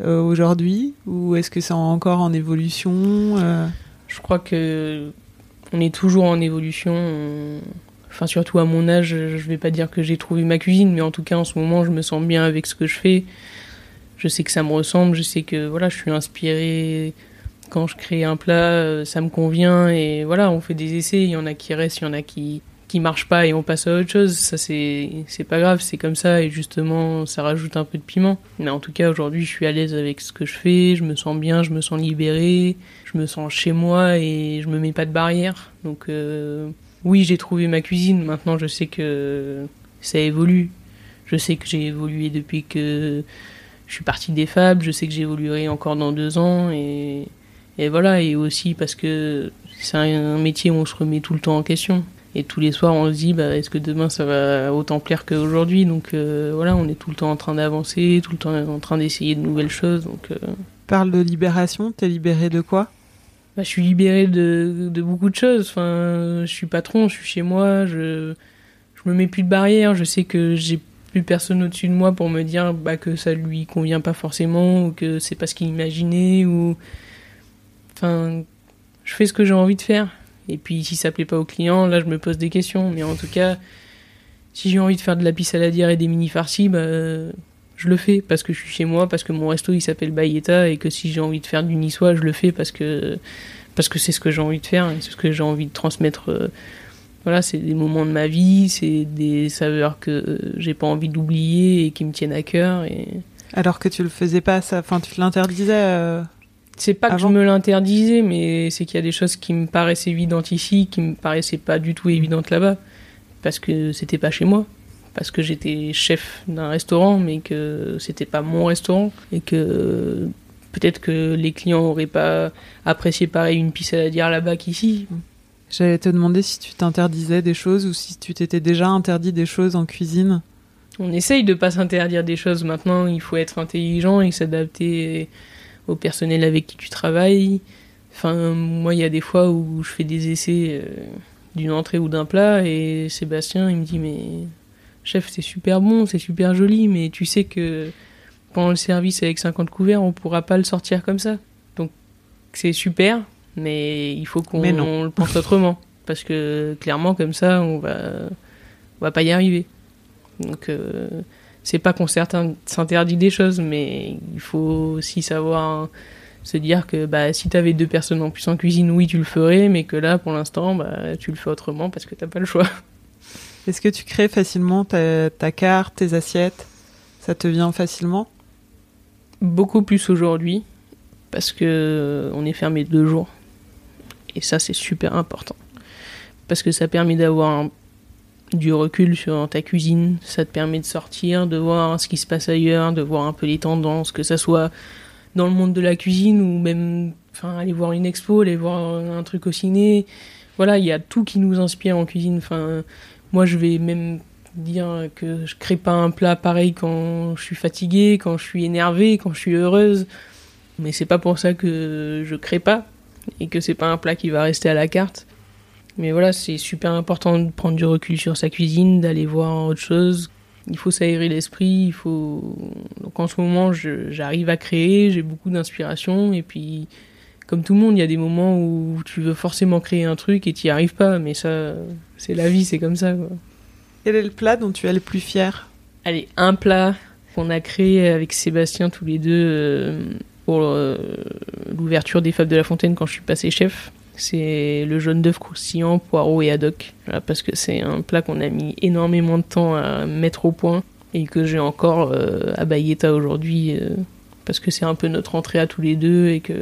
euh, aujourd'hui? Ou est-ce que c'est encore en évolution euh? Je crois que on est toujours en évolution. on- Enfin, surtout à mon âge, je vais pas dire que j'ai trouvé ma cuisine, mais en tout cas, en ce moment, je me sens bien avec ce que je fais. Je sais que ça me ressemble, je sais que voilà, je suis inspirée. Quand je crée un plat, ça me convient et voilà, on fait des essais. Il y en a qui restent, il y en a qui qui marchent pas et on passe à autre chose. Ça, c'est c'est pas grave, c'est comme ça et justement, ça rajoute un peu de piment. Mais en tout cas, aujourd'hui, je suis à l'aise avec ce que je fais. Je me sens bien, je me sens libérée je me sens chez moi et je me mets pas de barrière. Donc euh, oui, j'ai trouvé ma cuisine. Maintenant, je sais que ça évolue. Je sais que j'ai évolué depuis que je suis partie des Fab. Je sais que j'évoluerai encore dans deux ans et, et voilà. Et aussi parce que c'est un métier où on se remet tout le temps en question. Et tous les soirs, on se dit, bah, est-ce que demain ça va autant plaire qu'aujourd'hui Donc euh, voilà, on est tout le temps en train d'avancer, tout le temps en train d'essayer de nouvelles choses. Donc euh, Parle de libération. T'es libéré de quoi? bah, je suis libéré de, de beaucoup de choses. Enfin, je suis patron, je suis chez moi, je, je me mets plus de barrières. Je sais que j'ai plus personne au-dessus de moi pour me dire bah, que ça lui convient pas forcément ou que c'est pas ce qu'il imaginait ou. Enfin, je fais ce que j'ai envie de faire. Et puis, si ça plaît pas au client, là, je me pose des questions. Mais en tout cas, si j'ai envie de faire de la pisse et des mini farcis, bah, je le fais parce que je suis chez moi, parce que mon resto il s'appelle Bayeta et que si j'ai envie de faire du niçois, je le fais parce que parce que c'est ce que j'ai envie de faire, et c'est ce que j'ai envie de transmettre. euh, voilà, c'est des moments de ma vie, c'est des saveurs que j'ai pas envie d'oublier et qui me tiennent à cœur. Et Alors que tu le faisais pas, ça, enfin, tu l'interdisais. euh, c'est pas que Avant. je me l'interdisais, mais c'est qu'il y a des choses qui me paraissent évidentes ici, qui me paraissaient pas du tout évidentes là-bas, parce que c'était pas chez moi, parce que j'étais chef d'un restaurant, mais que c'était pas mon restaurant, et que peut-être que les clients auraient pas apprécié pareil une pisse à la dire là-bas qu'ici. J'allais te demander si tu t'interdisais des choses ou si tu t'étais déjà interdit des choses en cuisine. On essaye de pas s'interdire des choses maintenant, il faut être intelligent et s'adapter au personnel avec qui tu travailles. Enfin, moi, il y a des fois où je fais des essais euh, d'une entrée ou d'un plat et Sébastien, il me dit Mais chef, c'est super bon, c'est super joli, mais tu sais que pendant le service avec 50 couverts, on pourra pas le sortir comme ça. Donc, c'est super, mais il faut qu'on le pense autrement. Parce que clairement, comme ça, on va, on va pas y arriver. Donc, euh, c'est pas qu'on s'interdit des choses, mais il faut aussi savoir se dire que bah, si t'avais deux personnes en plus en cuisine, oui, tu le ferais, mais que là, pour l'instant, bah, tu le fais autrement parce que t'as pas le choix. [LAUGHS] Est-ce que tu crées facilement ta, ta carte, tes assiettes? Ça te vient facilement? Beaucoup plus aujourd'hui, parce que euh, on est fermé deux jours. Et ça, c'est super important. Parce que ça permet d'avoir un- du recul sur ta cuisine, ça te permet de sortir, de voir ce qui se passe ailleurs, de voir un peu les tendances, que ça soit dans le monde de la cuisine ou même enfin, aller voir une expo, aller voir un truc au ciné. Voilà, il y a tout qui nous inspire en cuisine. Enfin, moi, je vais même dire que je crée pas un plat pareil quand je suis fatiguée, quand je suis énervée, quand je suis heureuse. Mais c'est pas pour ça que je crée pas et que c'est pas un plat qui va rester à la carte. Mais voilà, c'est super important de prendre du recul sur sa cuisine, d'aller voir autre chose. Il faut s'aérer l'esprit, il faut. Donc en ce moment, j'arrive à créer, j'ai beaucoup d'inspiration et puis. Comme tout le monde, il y a des moments où tu veux forcément créer un truc et tu n'y arrives pas, mais ça, c'est la vie, c'est comme ça. Quoi. Quel est le plat dont tu es le plus fier? Allez, un plat qu'on a créé avec Sébastien tous les deux euh, pour euh, l'ouverture des Fables de la Fontaine quand je suis passé chef. C'est le jaune d'œuf croustillant, poireau et haddock. Voilà, parce que c'est un plat qu'on a mis énormément de temps à mettre au point et que j'ai encore euh, à Bayeta aujourd'hui euh, parce que c'est un peu notre entrée à tous les deux et que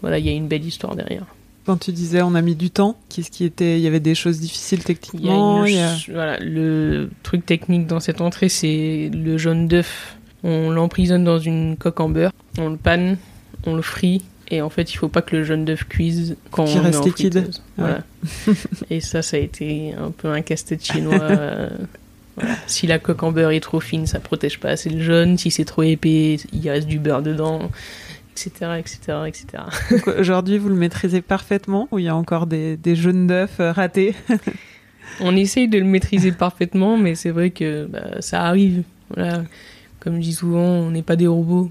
voilà, il y a une belle histoire derrière. Quand tu disais on a mis du temps, qu'est-ce qui était Il y avait des choses difficiles Il y a techniquement. une il y a- ch- voilà, le truc technique dans cette entrée, c'est le jaune d'œuf. On l'emprisonne dans une coque en beurre, on le panne, on le frit, et en fait, il faut pas que le jaune d'œuf cuise quand Qu'il on reste en liquide. friteuse. Voilà. [LAUGHS] et ça, ça a été un peu un casse-tête chinois. euh, voilà. Si la coque en beurre est trop fine, ça protège pas assez le jaune. Si c'est trop épais, il reste du beurre dedans, etc., etc., etc. Aujourd'hui, vous le maîtrisez parfaitement ou il y a encore des, des jaunes d'œufs euh, ratés? [LAUGHS] On essaye de le maîtriser parfaitement, mais c'est vrai que bah, ça arrive. Voilà. Comme je dis souvent, on n'est pas des robots.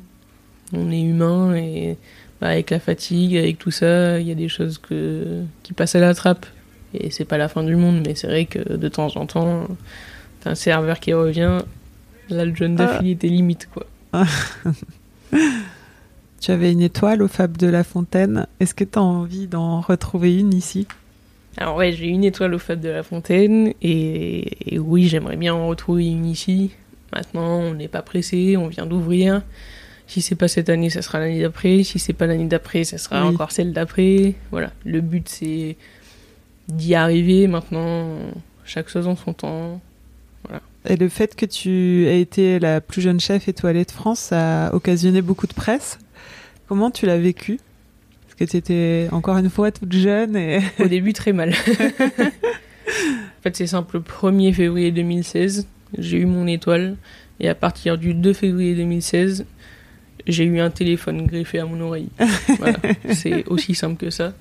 On est humain et avec la fatigue, avec tout ça, il y a des choses que, qui passent à la trappe. Et c'est pas la fin du monde, mais c'est vrai que de temps en temps, t'as un serveur qui revient. Là, le d'œuf, Ah. était limite, quoi. [LAUGHS] Tu avais une étoile au Fab de la Fontaine. Est-ce que tu as envie d'en retrouver une ici? Alors ouais, j'ai une étoile au Fab de la Fontaine et, et oui, j'aimerais bien en retrouver une ici. Maintenant, on n'est pas pressé, on vient d'ouvrir. Si c'est pas cette année, ça sera l'année d'après. Si c'est pas l'année d'après, ça sera Oui. encore celle d'après. Voilà, le but c'est d'y arriver. Maintenant, chaque chose en son temps. Et le fait que tu aies été la plus jeune chef étoilée de France, ça a occasionné beaucoup de presse. Comment tu l'as vécu? Parce que tu étais encore une fois toute jeune et Au début, très mal. [LAUGHS] en fait, c'est simple. Le 1er février 2016, j'ai eu mon étoile. Et à partir du 2 février 2016, j'ai eu un téléphone greffé à mon oreille. Voilà. [LAUGHS] c'est aussi simple que ça.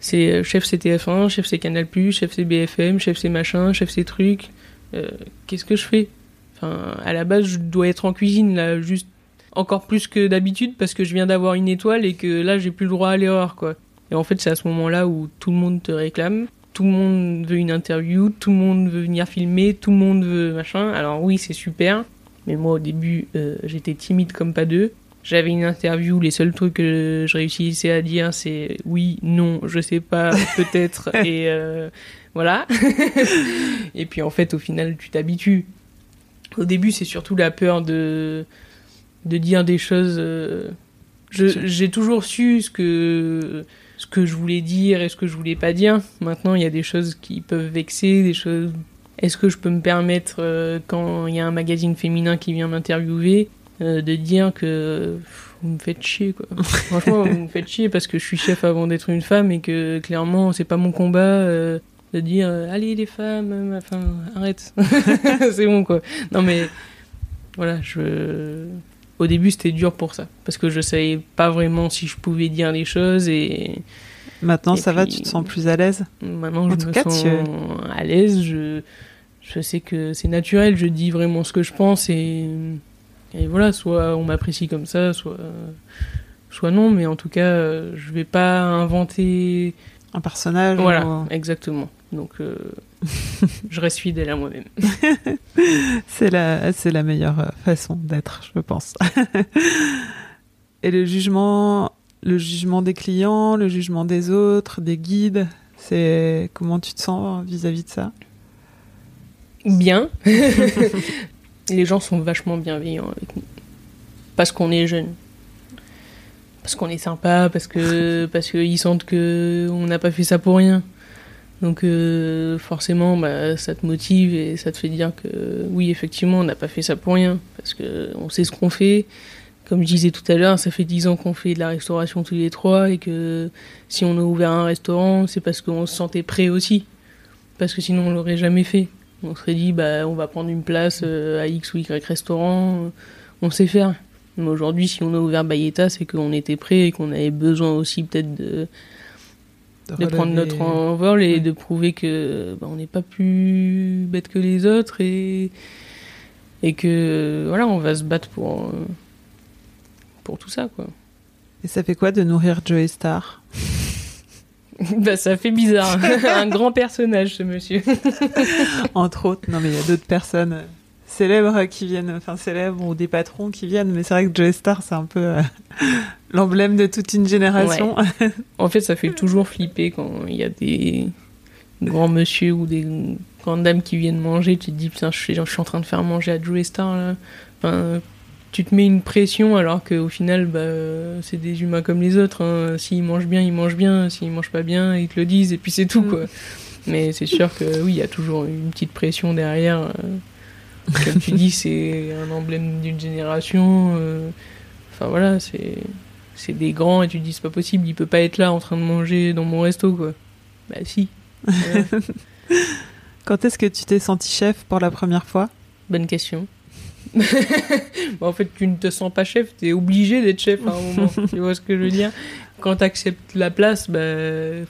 C'est euh, chef CTF1, chef c'est Canal+, chef c'est BFM, chef c'est machin, chef c'est truc. Euh, Qu'est-ce que je fais? Enfin, à la base, je dois être en cuisine, là, juste encore plus que d'habitude, parce que je viens d'avoir une étoile et que là, j'ai plus le droit à l'erreur, quoi. Et en fait, c'est à ce moment-là où tout le monde te réclame, tout le monde veut une interview, tout le monde veut venir filmer, tout le monde veut machin. Alors oui, c'est super, mais moi au début, euh, j'étais timide comme pas deux. J'avais une interview, les seuls trucs que je réussissais à dire, c'est oui, non, je sais pas, [LAUGHS] peut-être, et euh, voilà. [LAUGHS] et puis en fait, au final, tu t'habitues. Au début, c'est surtout la peur de, de dire des choses. euh, J'ai toujours su ce que, ce que je voulais dire et ce que je voulais pas dire. Maintenant, il y a des choses qui peuvent vexer, des choses. Est-ce que je peux me permettre, euh, quand il y a un magazine féminin qui vient m'interviewer, euh, de dire que pff, vous me faites chier, quoi. [LAUGHS] Franchement, vous me faites chier parce que je suis chef avant d'être une femme et que clairement, c'est pas mon combat. euh, de dire euh, allez les femmes enfin arrête [LAUGHS] c'est bon quoi non mais voilà je au début c'était dur pour ça parce que je savais pas vraiment si je pouvais dire les choses et Maintenant, Et ça va, tu te sens plus à l'aise? maintenant En je tout me cas, sens tu- à l'aise je je sais que c'est naturel je dis vraiment ce que je pense et et voilà soit on m'apprécie comme ça soit soit non mais en tout cas euh, je vais pas inventer Un personnage voilà ou- exactement donc euh, [LAUGHS] je reste fidèle à moi-même [LAUGHS] C'est la, c'est la meilleure euh, façon d'être, je pense. [LAUGHS] Et le jugement, le jugement des clients, le jugement des autres, des guides, c'est comment tu te sens vis-à-vis de ça? Bien. Les gens sont vachement bienveillants avec nous. Parce qu'on est jeune. Parce qu'on est sympa, parce que [LAUGHS] parce qu'ils sentent que on n'a pas fait ça pour rien. Donc euh, forcément, bah, ça te motive et ça te fait dire que oui, effectivement, on n'a pas fait ça pour rien. Parce que on sait ce qu'on fait. Comme je disais tout à l'heure, ça fait dix ans qu'on fait de la restauration tous les trois et que si on a ouvert un restaurant, c'est parce qu'on se sentait prêt aussi. Parce que sinon, on l'aurait jamais fait. On serait dit, bah, on va prendre une place euh, à X ou Y restaurant, on sait faire. Mais aujourd'hui, si on a ouvert Bayeta, c'est qu'on était prêt et qu'on avait besoin aussi peut-être de, de prendre notre envol et Ouais. de prouver que bah, on n'est pas plus bête que les autres et, et que voilà, on va se battre pour, euh, pour tout ça. Quoi. Et ça fait quoi de nourrir Joey Star? [LAUGHS] bah, ça fait bizarre. [LAUGHS] Un grand personnage, ce monsieur. [LAUGHS] Entre autres, non mais il y a d'autres personnes célèbres qui viennent, enfin célèbres ou des patrons qui viennent, mais c'est vrai que Joey Star c'est un peu euh, l'emblème de toute une génération. En fait, ça fait toujours flipper quand il y a des grands monsieur ou des grandes dames qui viennent manger. Tu te dis, putain, je suis, je suis en train de faire manger à Joey Star là. Enfin, tu te mets une pression alors qu'au final, bah, c'est des humains comme les autres. hein. S'ils mangent bien, ils mangent bien. S'ils mangent pas bien, ils te le disent et puis c'est tout Mm. quoi. Mais c'est sûr que oui, il y a toujours une petite pression derrière. euh. Comme tu dis, c'est un emblème d'une génération. euh. Enfin voilà, c'est c'est des grands et tu te dis c'est pas possible, il peut pas être là en train de manger dans mon resto quoi. Bah si. [LAUGHS] Quand est-ce que tu t'es senti chef pour la première fois? Bonne question. Bah, en fait, tu ne te sens pas chef, t'es obligé d'être chef à un moment. [LAUGHS] tu vois ce que je veux dire Quand t'acceptes la place, bah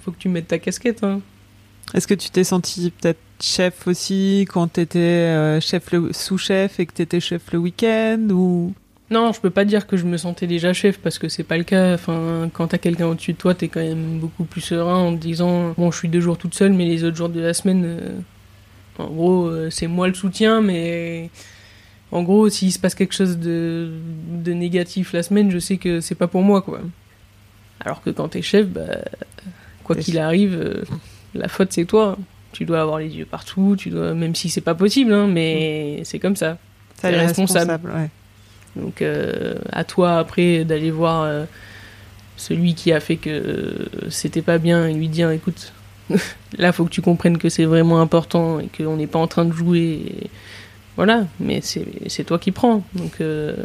faut que tu mettes ta casquette. Hein. Est-ce que tu t'es senti peut-être chef aussi quand t'étais euh, chef le sous-chef et que t'étais chef le week-end ou? Non, je peux pas dire que je me sentais déjà chef parce que c'est pas le cas. Enfin, quand t'as quelqu'un au-dessus de toi, t'es quand même beaucoup plus serein en te disant bon, je suis deux jours toute seule, mais les autres jours de la semaine, euh, en gros, euh, c'est moi le soutien, mais en gros, s'il se passe quelque chose de, de négatif la semaine, je sais que c'est pas pour moi, quoi. Alors que quand t'es chef, bah, quoi qu'il arrive, euh, la faute c'est toi. Tu dois avoir les yeux partout, tu dois, même si c'est pas possible, hein, mais c'est comme ça. T'es responsable. responsables, ouais. Donc euh, à toi après d'aller voir euh, celui qui a fait que c'était pas bien et lui dire écoute [LAUGHS] là faut que tu comprennes que c'est vraiment important et qu'on n'est pas en train de jouer et voilà mais c'est toi qui prends donc euh,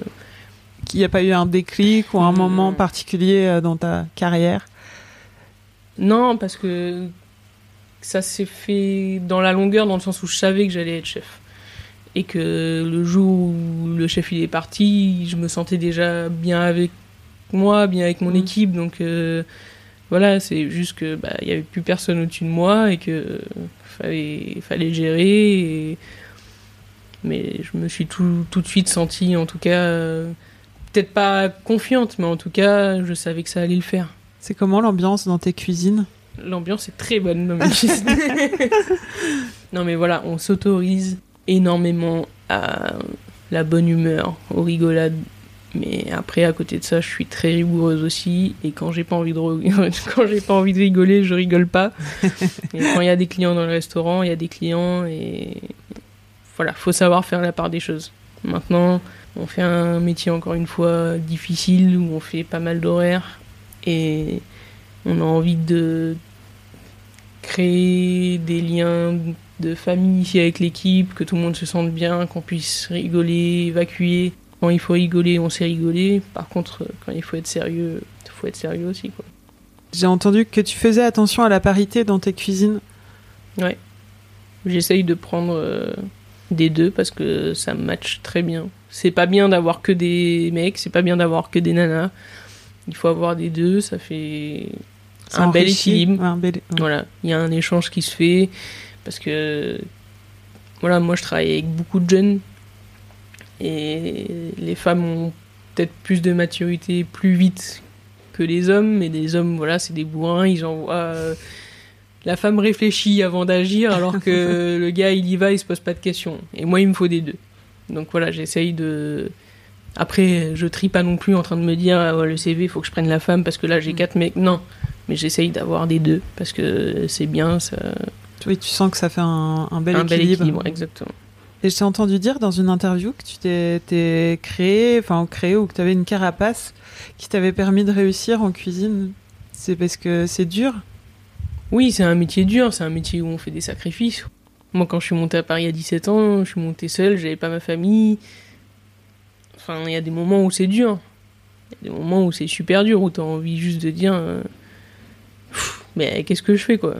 Qu'il n'y a pas eu un déclic ou un Hmm. moment particulier euh, dans ta carrière? Non parce que ça s'est fait dans la longueur dans le sens où je savais que j'allais être chef et que le jour où le chef il est parti je me sentais déjà bien avec moi bien avec mon Mm. équipe donc euh, voilà c'est juste que bah il y avait plus personne au-dessus de moi et que euh, fallait fallait gérer et- mais je me suis tout, tout de suite sentie en tout cas euh, peut-être pas confiante mais en tout cas je savais que ça allait le faire C'est comment l'ambiance dans tes cuisines? L'ambiance est très bonne dans ma cuisine. [LAUGHS] non mais voilà, on s'autorise énormément à la bonne humeur, aux rigolades. Mais après, à côté de ça, je suis très rigoureuse aussi. Et quand j'ai pas envie de, [LAUGHS] quand j'ai pas envie de rigoler, je rigole pas. [LAUGHS] et quand il y a des clients dans le restaurant, il y a des clients et voilà, faut savoir faire la part des choses. Maintenant, on fait un métier encore une fois difficile où on fait pas mal d'horaires et on a envie de créer des liens de famille ici avec l'équipe, que tout le monde se sente bien, qu'on puisse rigoler, évacuer. Quand il faut rigoler, on sait rigoler. Par contre, quand il faut être sérieux, il faut être sérieux aussi. Quoi. J'ai entendu que tu faisais attention à la parité dans tes cuisines. Ouais. J'essaye de prendre euh, des deux parce que ça match très bien. C'est pas bien d'avoir que des mecs, c'est pas bien d'avoir que des nanas. Il faut avoir des deux, ça fait un bel équilibre. Voilà, il y a un échange qui se fait parce que voilà, moi je travaille avec beaucoup de jeunes et les femmes ont peut-être plus de maturité plus vite que les hommes, mais les hommes, voilà, c'est des bourrins, ils envoient. La femme réfléchit avant d'agir, alors que [LAUGHS] le gars, il y va, il se pose pas de questions. Et moi, il me faut des deux. Donc voilà, j'essaye de. Après, je trie pas non plus en train de me dire ah le CV, il faut que je prenne la femme parce que là j'ai mm. quatre mecs. Non, mais j'essaye d'avoir des deux parce que c'est bien. Ça... Oui, tu sens que ça fait un, bel équilibre. Un bel équilibre, exactement. Et je t'ai entendu dire dans une interview que tu t'es créé, enfin créé ou que tu avais une carapace qui t'avait permis de réussir en cuisine. C'est parce que c'est dur Oui, c'est un métier dur, c'est un métier où on fait des sacrifices. Moi, quand je suis montée à Paris à 17 ans, je suis montée seule, j'avais pas ma famille. Enfin, il y a des moments où c'est dur. Il y a des moments où c'est super dur, où tu as envie juste de dire euh, Mais qu'est-ce que je fais, quoi?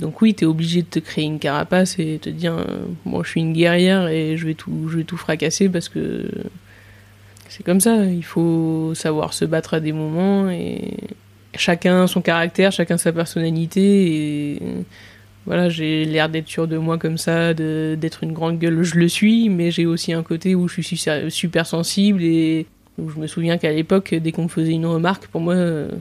Donc oui, tu es obligé de te créer une carapace et te dire bon, je suis une guerrière et je vais tout, je vais tout fracasser parce que c'est comme ça. Il faut savoir se battre à des moments et chacun son caractère, chacun sa personnalité et voilà, j'ai l'air d'être sûr de moi comme ça, d'être une grande gueule, je le suis, mais j'ai aussi un côté où je suis super sensible et où je me souviens qu'à l'époque, dès qu'on me faisait une remarque, pour moi,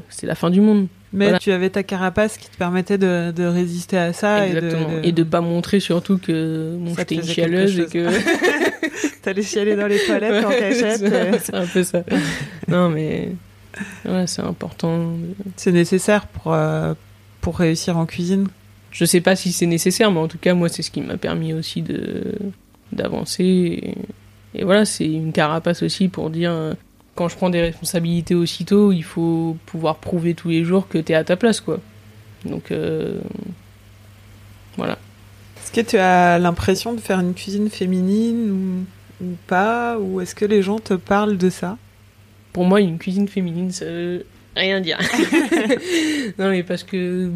c'était la fin du monde. Mais tu avais ta carapace qui te permettait de, de résister à ça. Exactement. Et de, ne pas montrer surtout que j'étais une chialeuse et que. [LAUGHS] T'allais chialer dans les toilettes en [LAUGHS] cachette. c'est un peu ça. [LAUGHS] non, mais. Ouais, c'est important. C'est nécessaire pour, euh, pour réussir en cuisine Je sais pas si c'est nécessaire, mais en tout cas, moi, c'est ce qui m'a permis aussi de d'avancer. Et, et voilà, c'est une carapace aussi pour dire quand je prends des responsabilités aussitôt, il faut pouvoir prouver tous les jours que tu es à ta place, quoi. Donc, euh, voilà. Est-ce que tu as l'impression de faire une cuisine féminine ou, pas? Ou est-ce que les gens te parlent de ça? Pour moi, une cuisine féminine, ça veut rien dire. [LAUGHS] non, mais parce que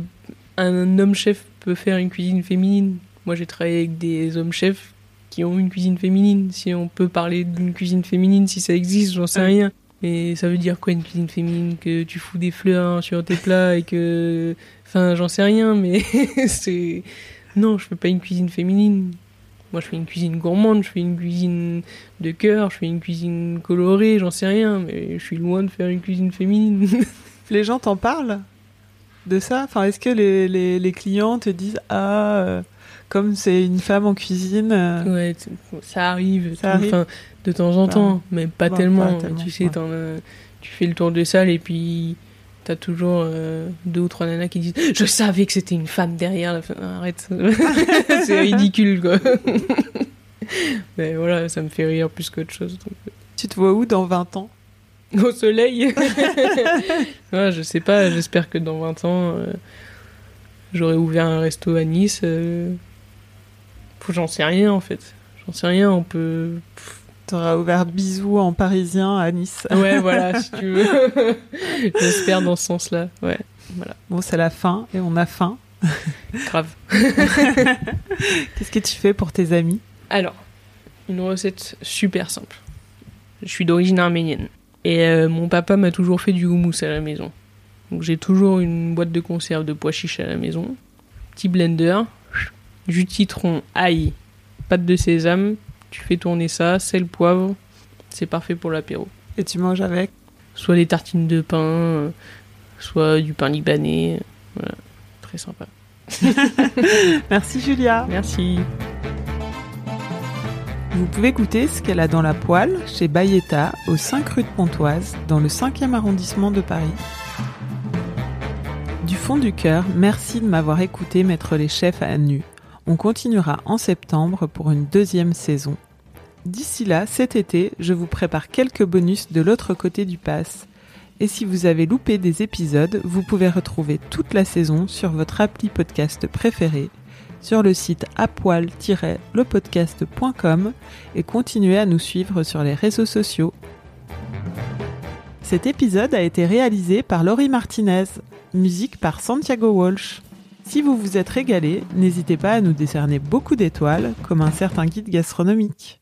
un homme chef peut faire une cuisine féminine. Moi, j'ai travaillé avec des hommes chefs qui ont une cuisine féminine. Si on peut parler d'une cuisine féminine, si ça existe, j'en sais rien. Et ça veut dire quoi une cuisine féminine? Que tu fous des fleurs sur tes plats et que. Enfin, j'en sais rien, mais [LAUGHS] c'est. Non, je fais pas une cuisine féminine. Moi, je fais une cuisine gourmande, je fais une cuisine de cœur, je fais une cuisine colorée, j'en sais rien, mais je suis loin de faire une cuisine féminine. [LAUGHS] les gens t'en parlent de ça? Enfin, est-ce que les, les, les, clients te disent Ah. Euh, comme c'est une femme en cuisine. Euh, ouais, ça arrive. Ça arrive. de temps en temps, mais pas, tellement. Tu sais, tu fais le tour de salle et puis t'as toujours euh, deux ou trois nanas qui disent Je savais que c'était une femme derrière. Arrête, [LAUGHS] c'est ridicule quoi. [LAUGHS] mais voilà, ça me fait rire plus qu'autre chose. Euh. Tu te vois où dans 20 ans? Au soleil [LAUGHS] ouais, Je sais pas, j'espère que dans 20 ans, j'aurai ouvert un resto à Nice J'en sais rien en fait. J'en sais rien, on peut. T'auras ouvert bisous en parisien à Nice. Ouais, voilà, [LAUGHS] si tu veux. [LAUGHS] J'espère dans ce sens-là. Ouais, voilà. Bon, c'est la fin et on a faim. [LAUGHS] Grave. Qu'est-ce que tu fais pour tes amis? Alors, une recette super simple. Je suis d'origine arménienne. Et euh, mon papa m'a toujours fait du houmous à la maison. Donc j'ai toujours une boîte de conserve de pois chiches à la maison. Petit blender, jus de citron, ail, pâte de sésame, tu fais tourner ça, sel, poivre, c'est parfait pour l'apéro. Et tu manges avec? Soit des tartines de pain, soit du pain libanais, voilà, très sympa. [LAUGHS] Merci Julia. Merci. Vous pouvez goûter ce qu'elle a dans la poêle chez Bayetta, au 5 rue de Pontoise, dans le 5e arrondissement de Paris. Du fond du cœur, merci de m'avoir écouté mettre les chefs à nu. On continuera en septembre pour une deuxième saison. D'ici là, cet été, je vous prépare quelques bonus de l'autre côté du pass. Et si vous avez loupé des épisodes, vous pouvez retrouver toute la saison sur votre appli podcast préféré, sur le site apoil-lepodcast.com et continuez à nous suivre sur les réseaux sociaux. Cet épisode a été réalisé par Laurie Martinez, musique par Santiago Walsh. Si vous vous êtes régalé, n'hésitez pas à nous décerner beaucoup d'étoiles, comme un certain guide gastronomique.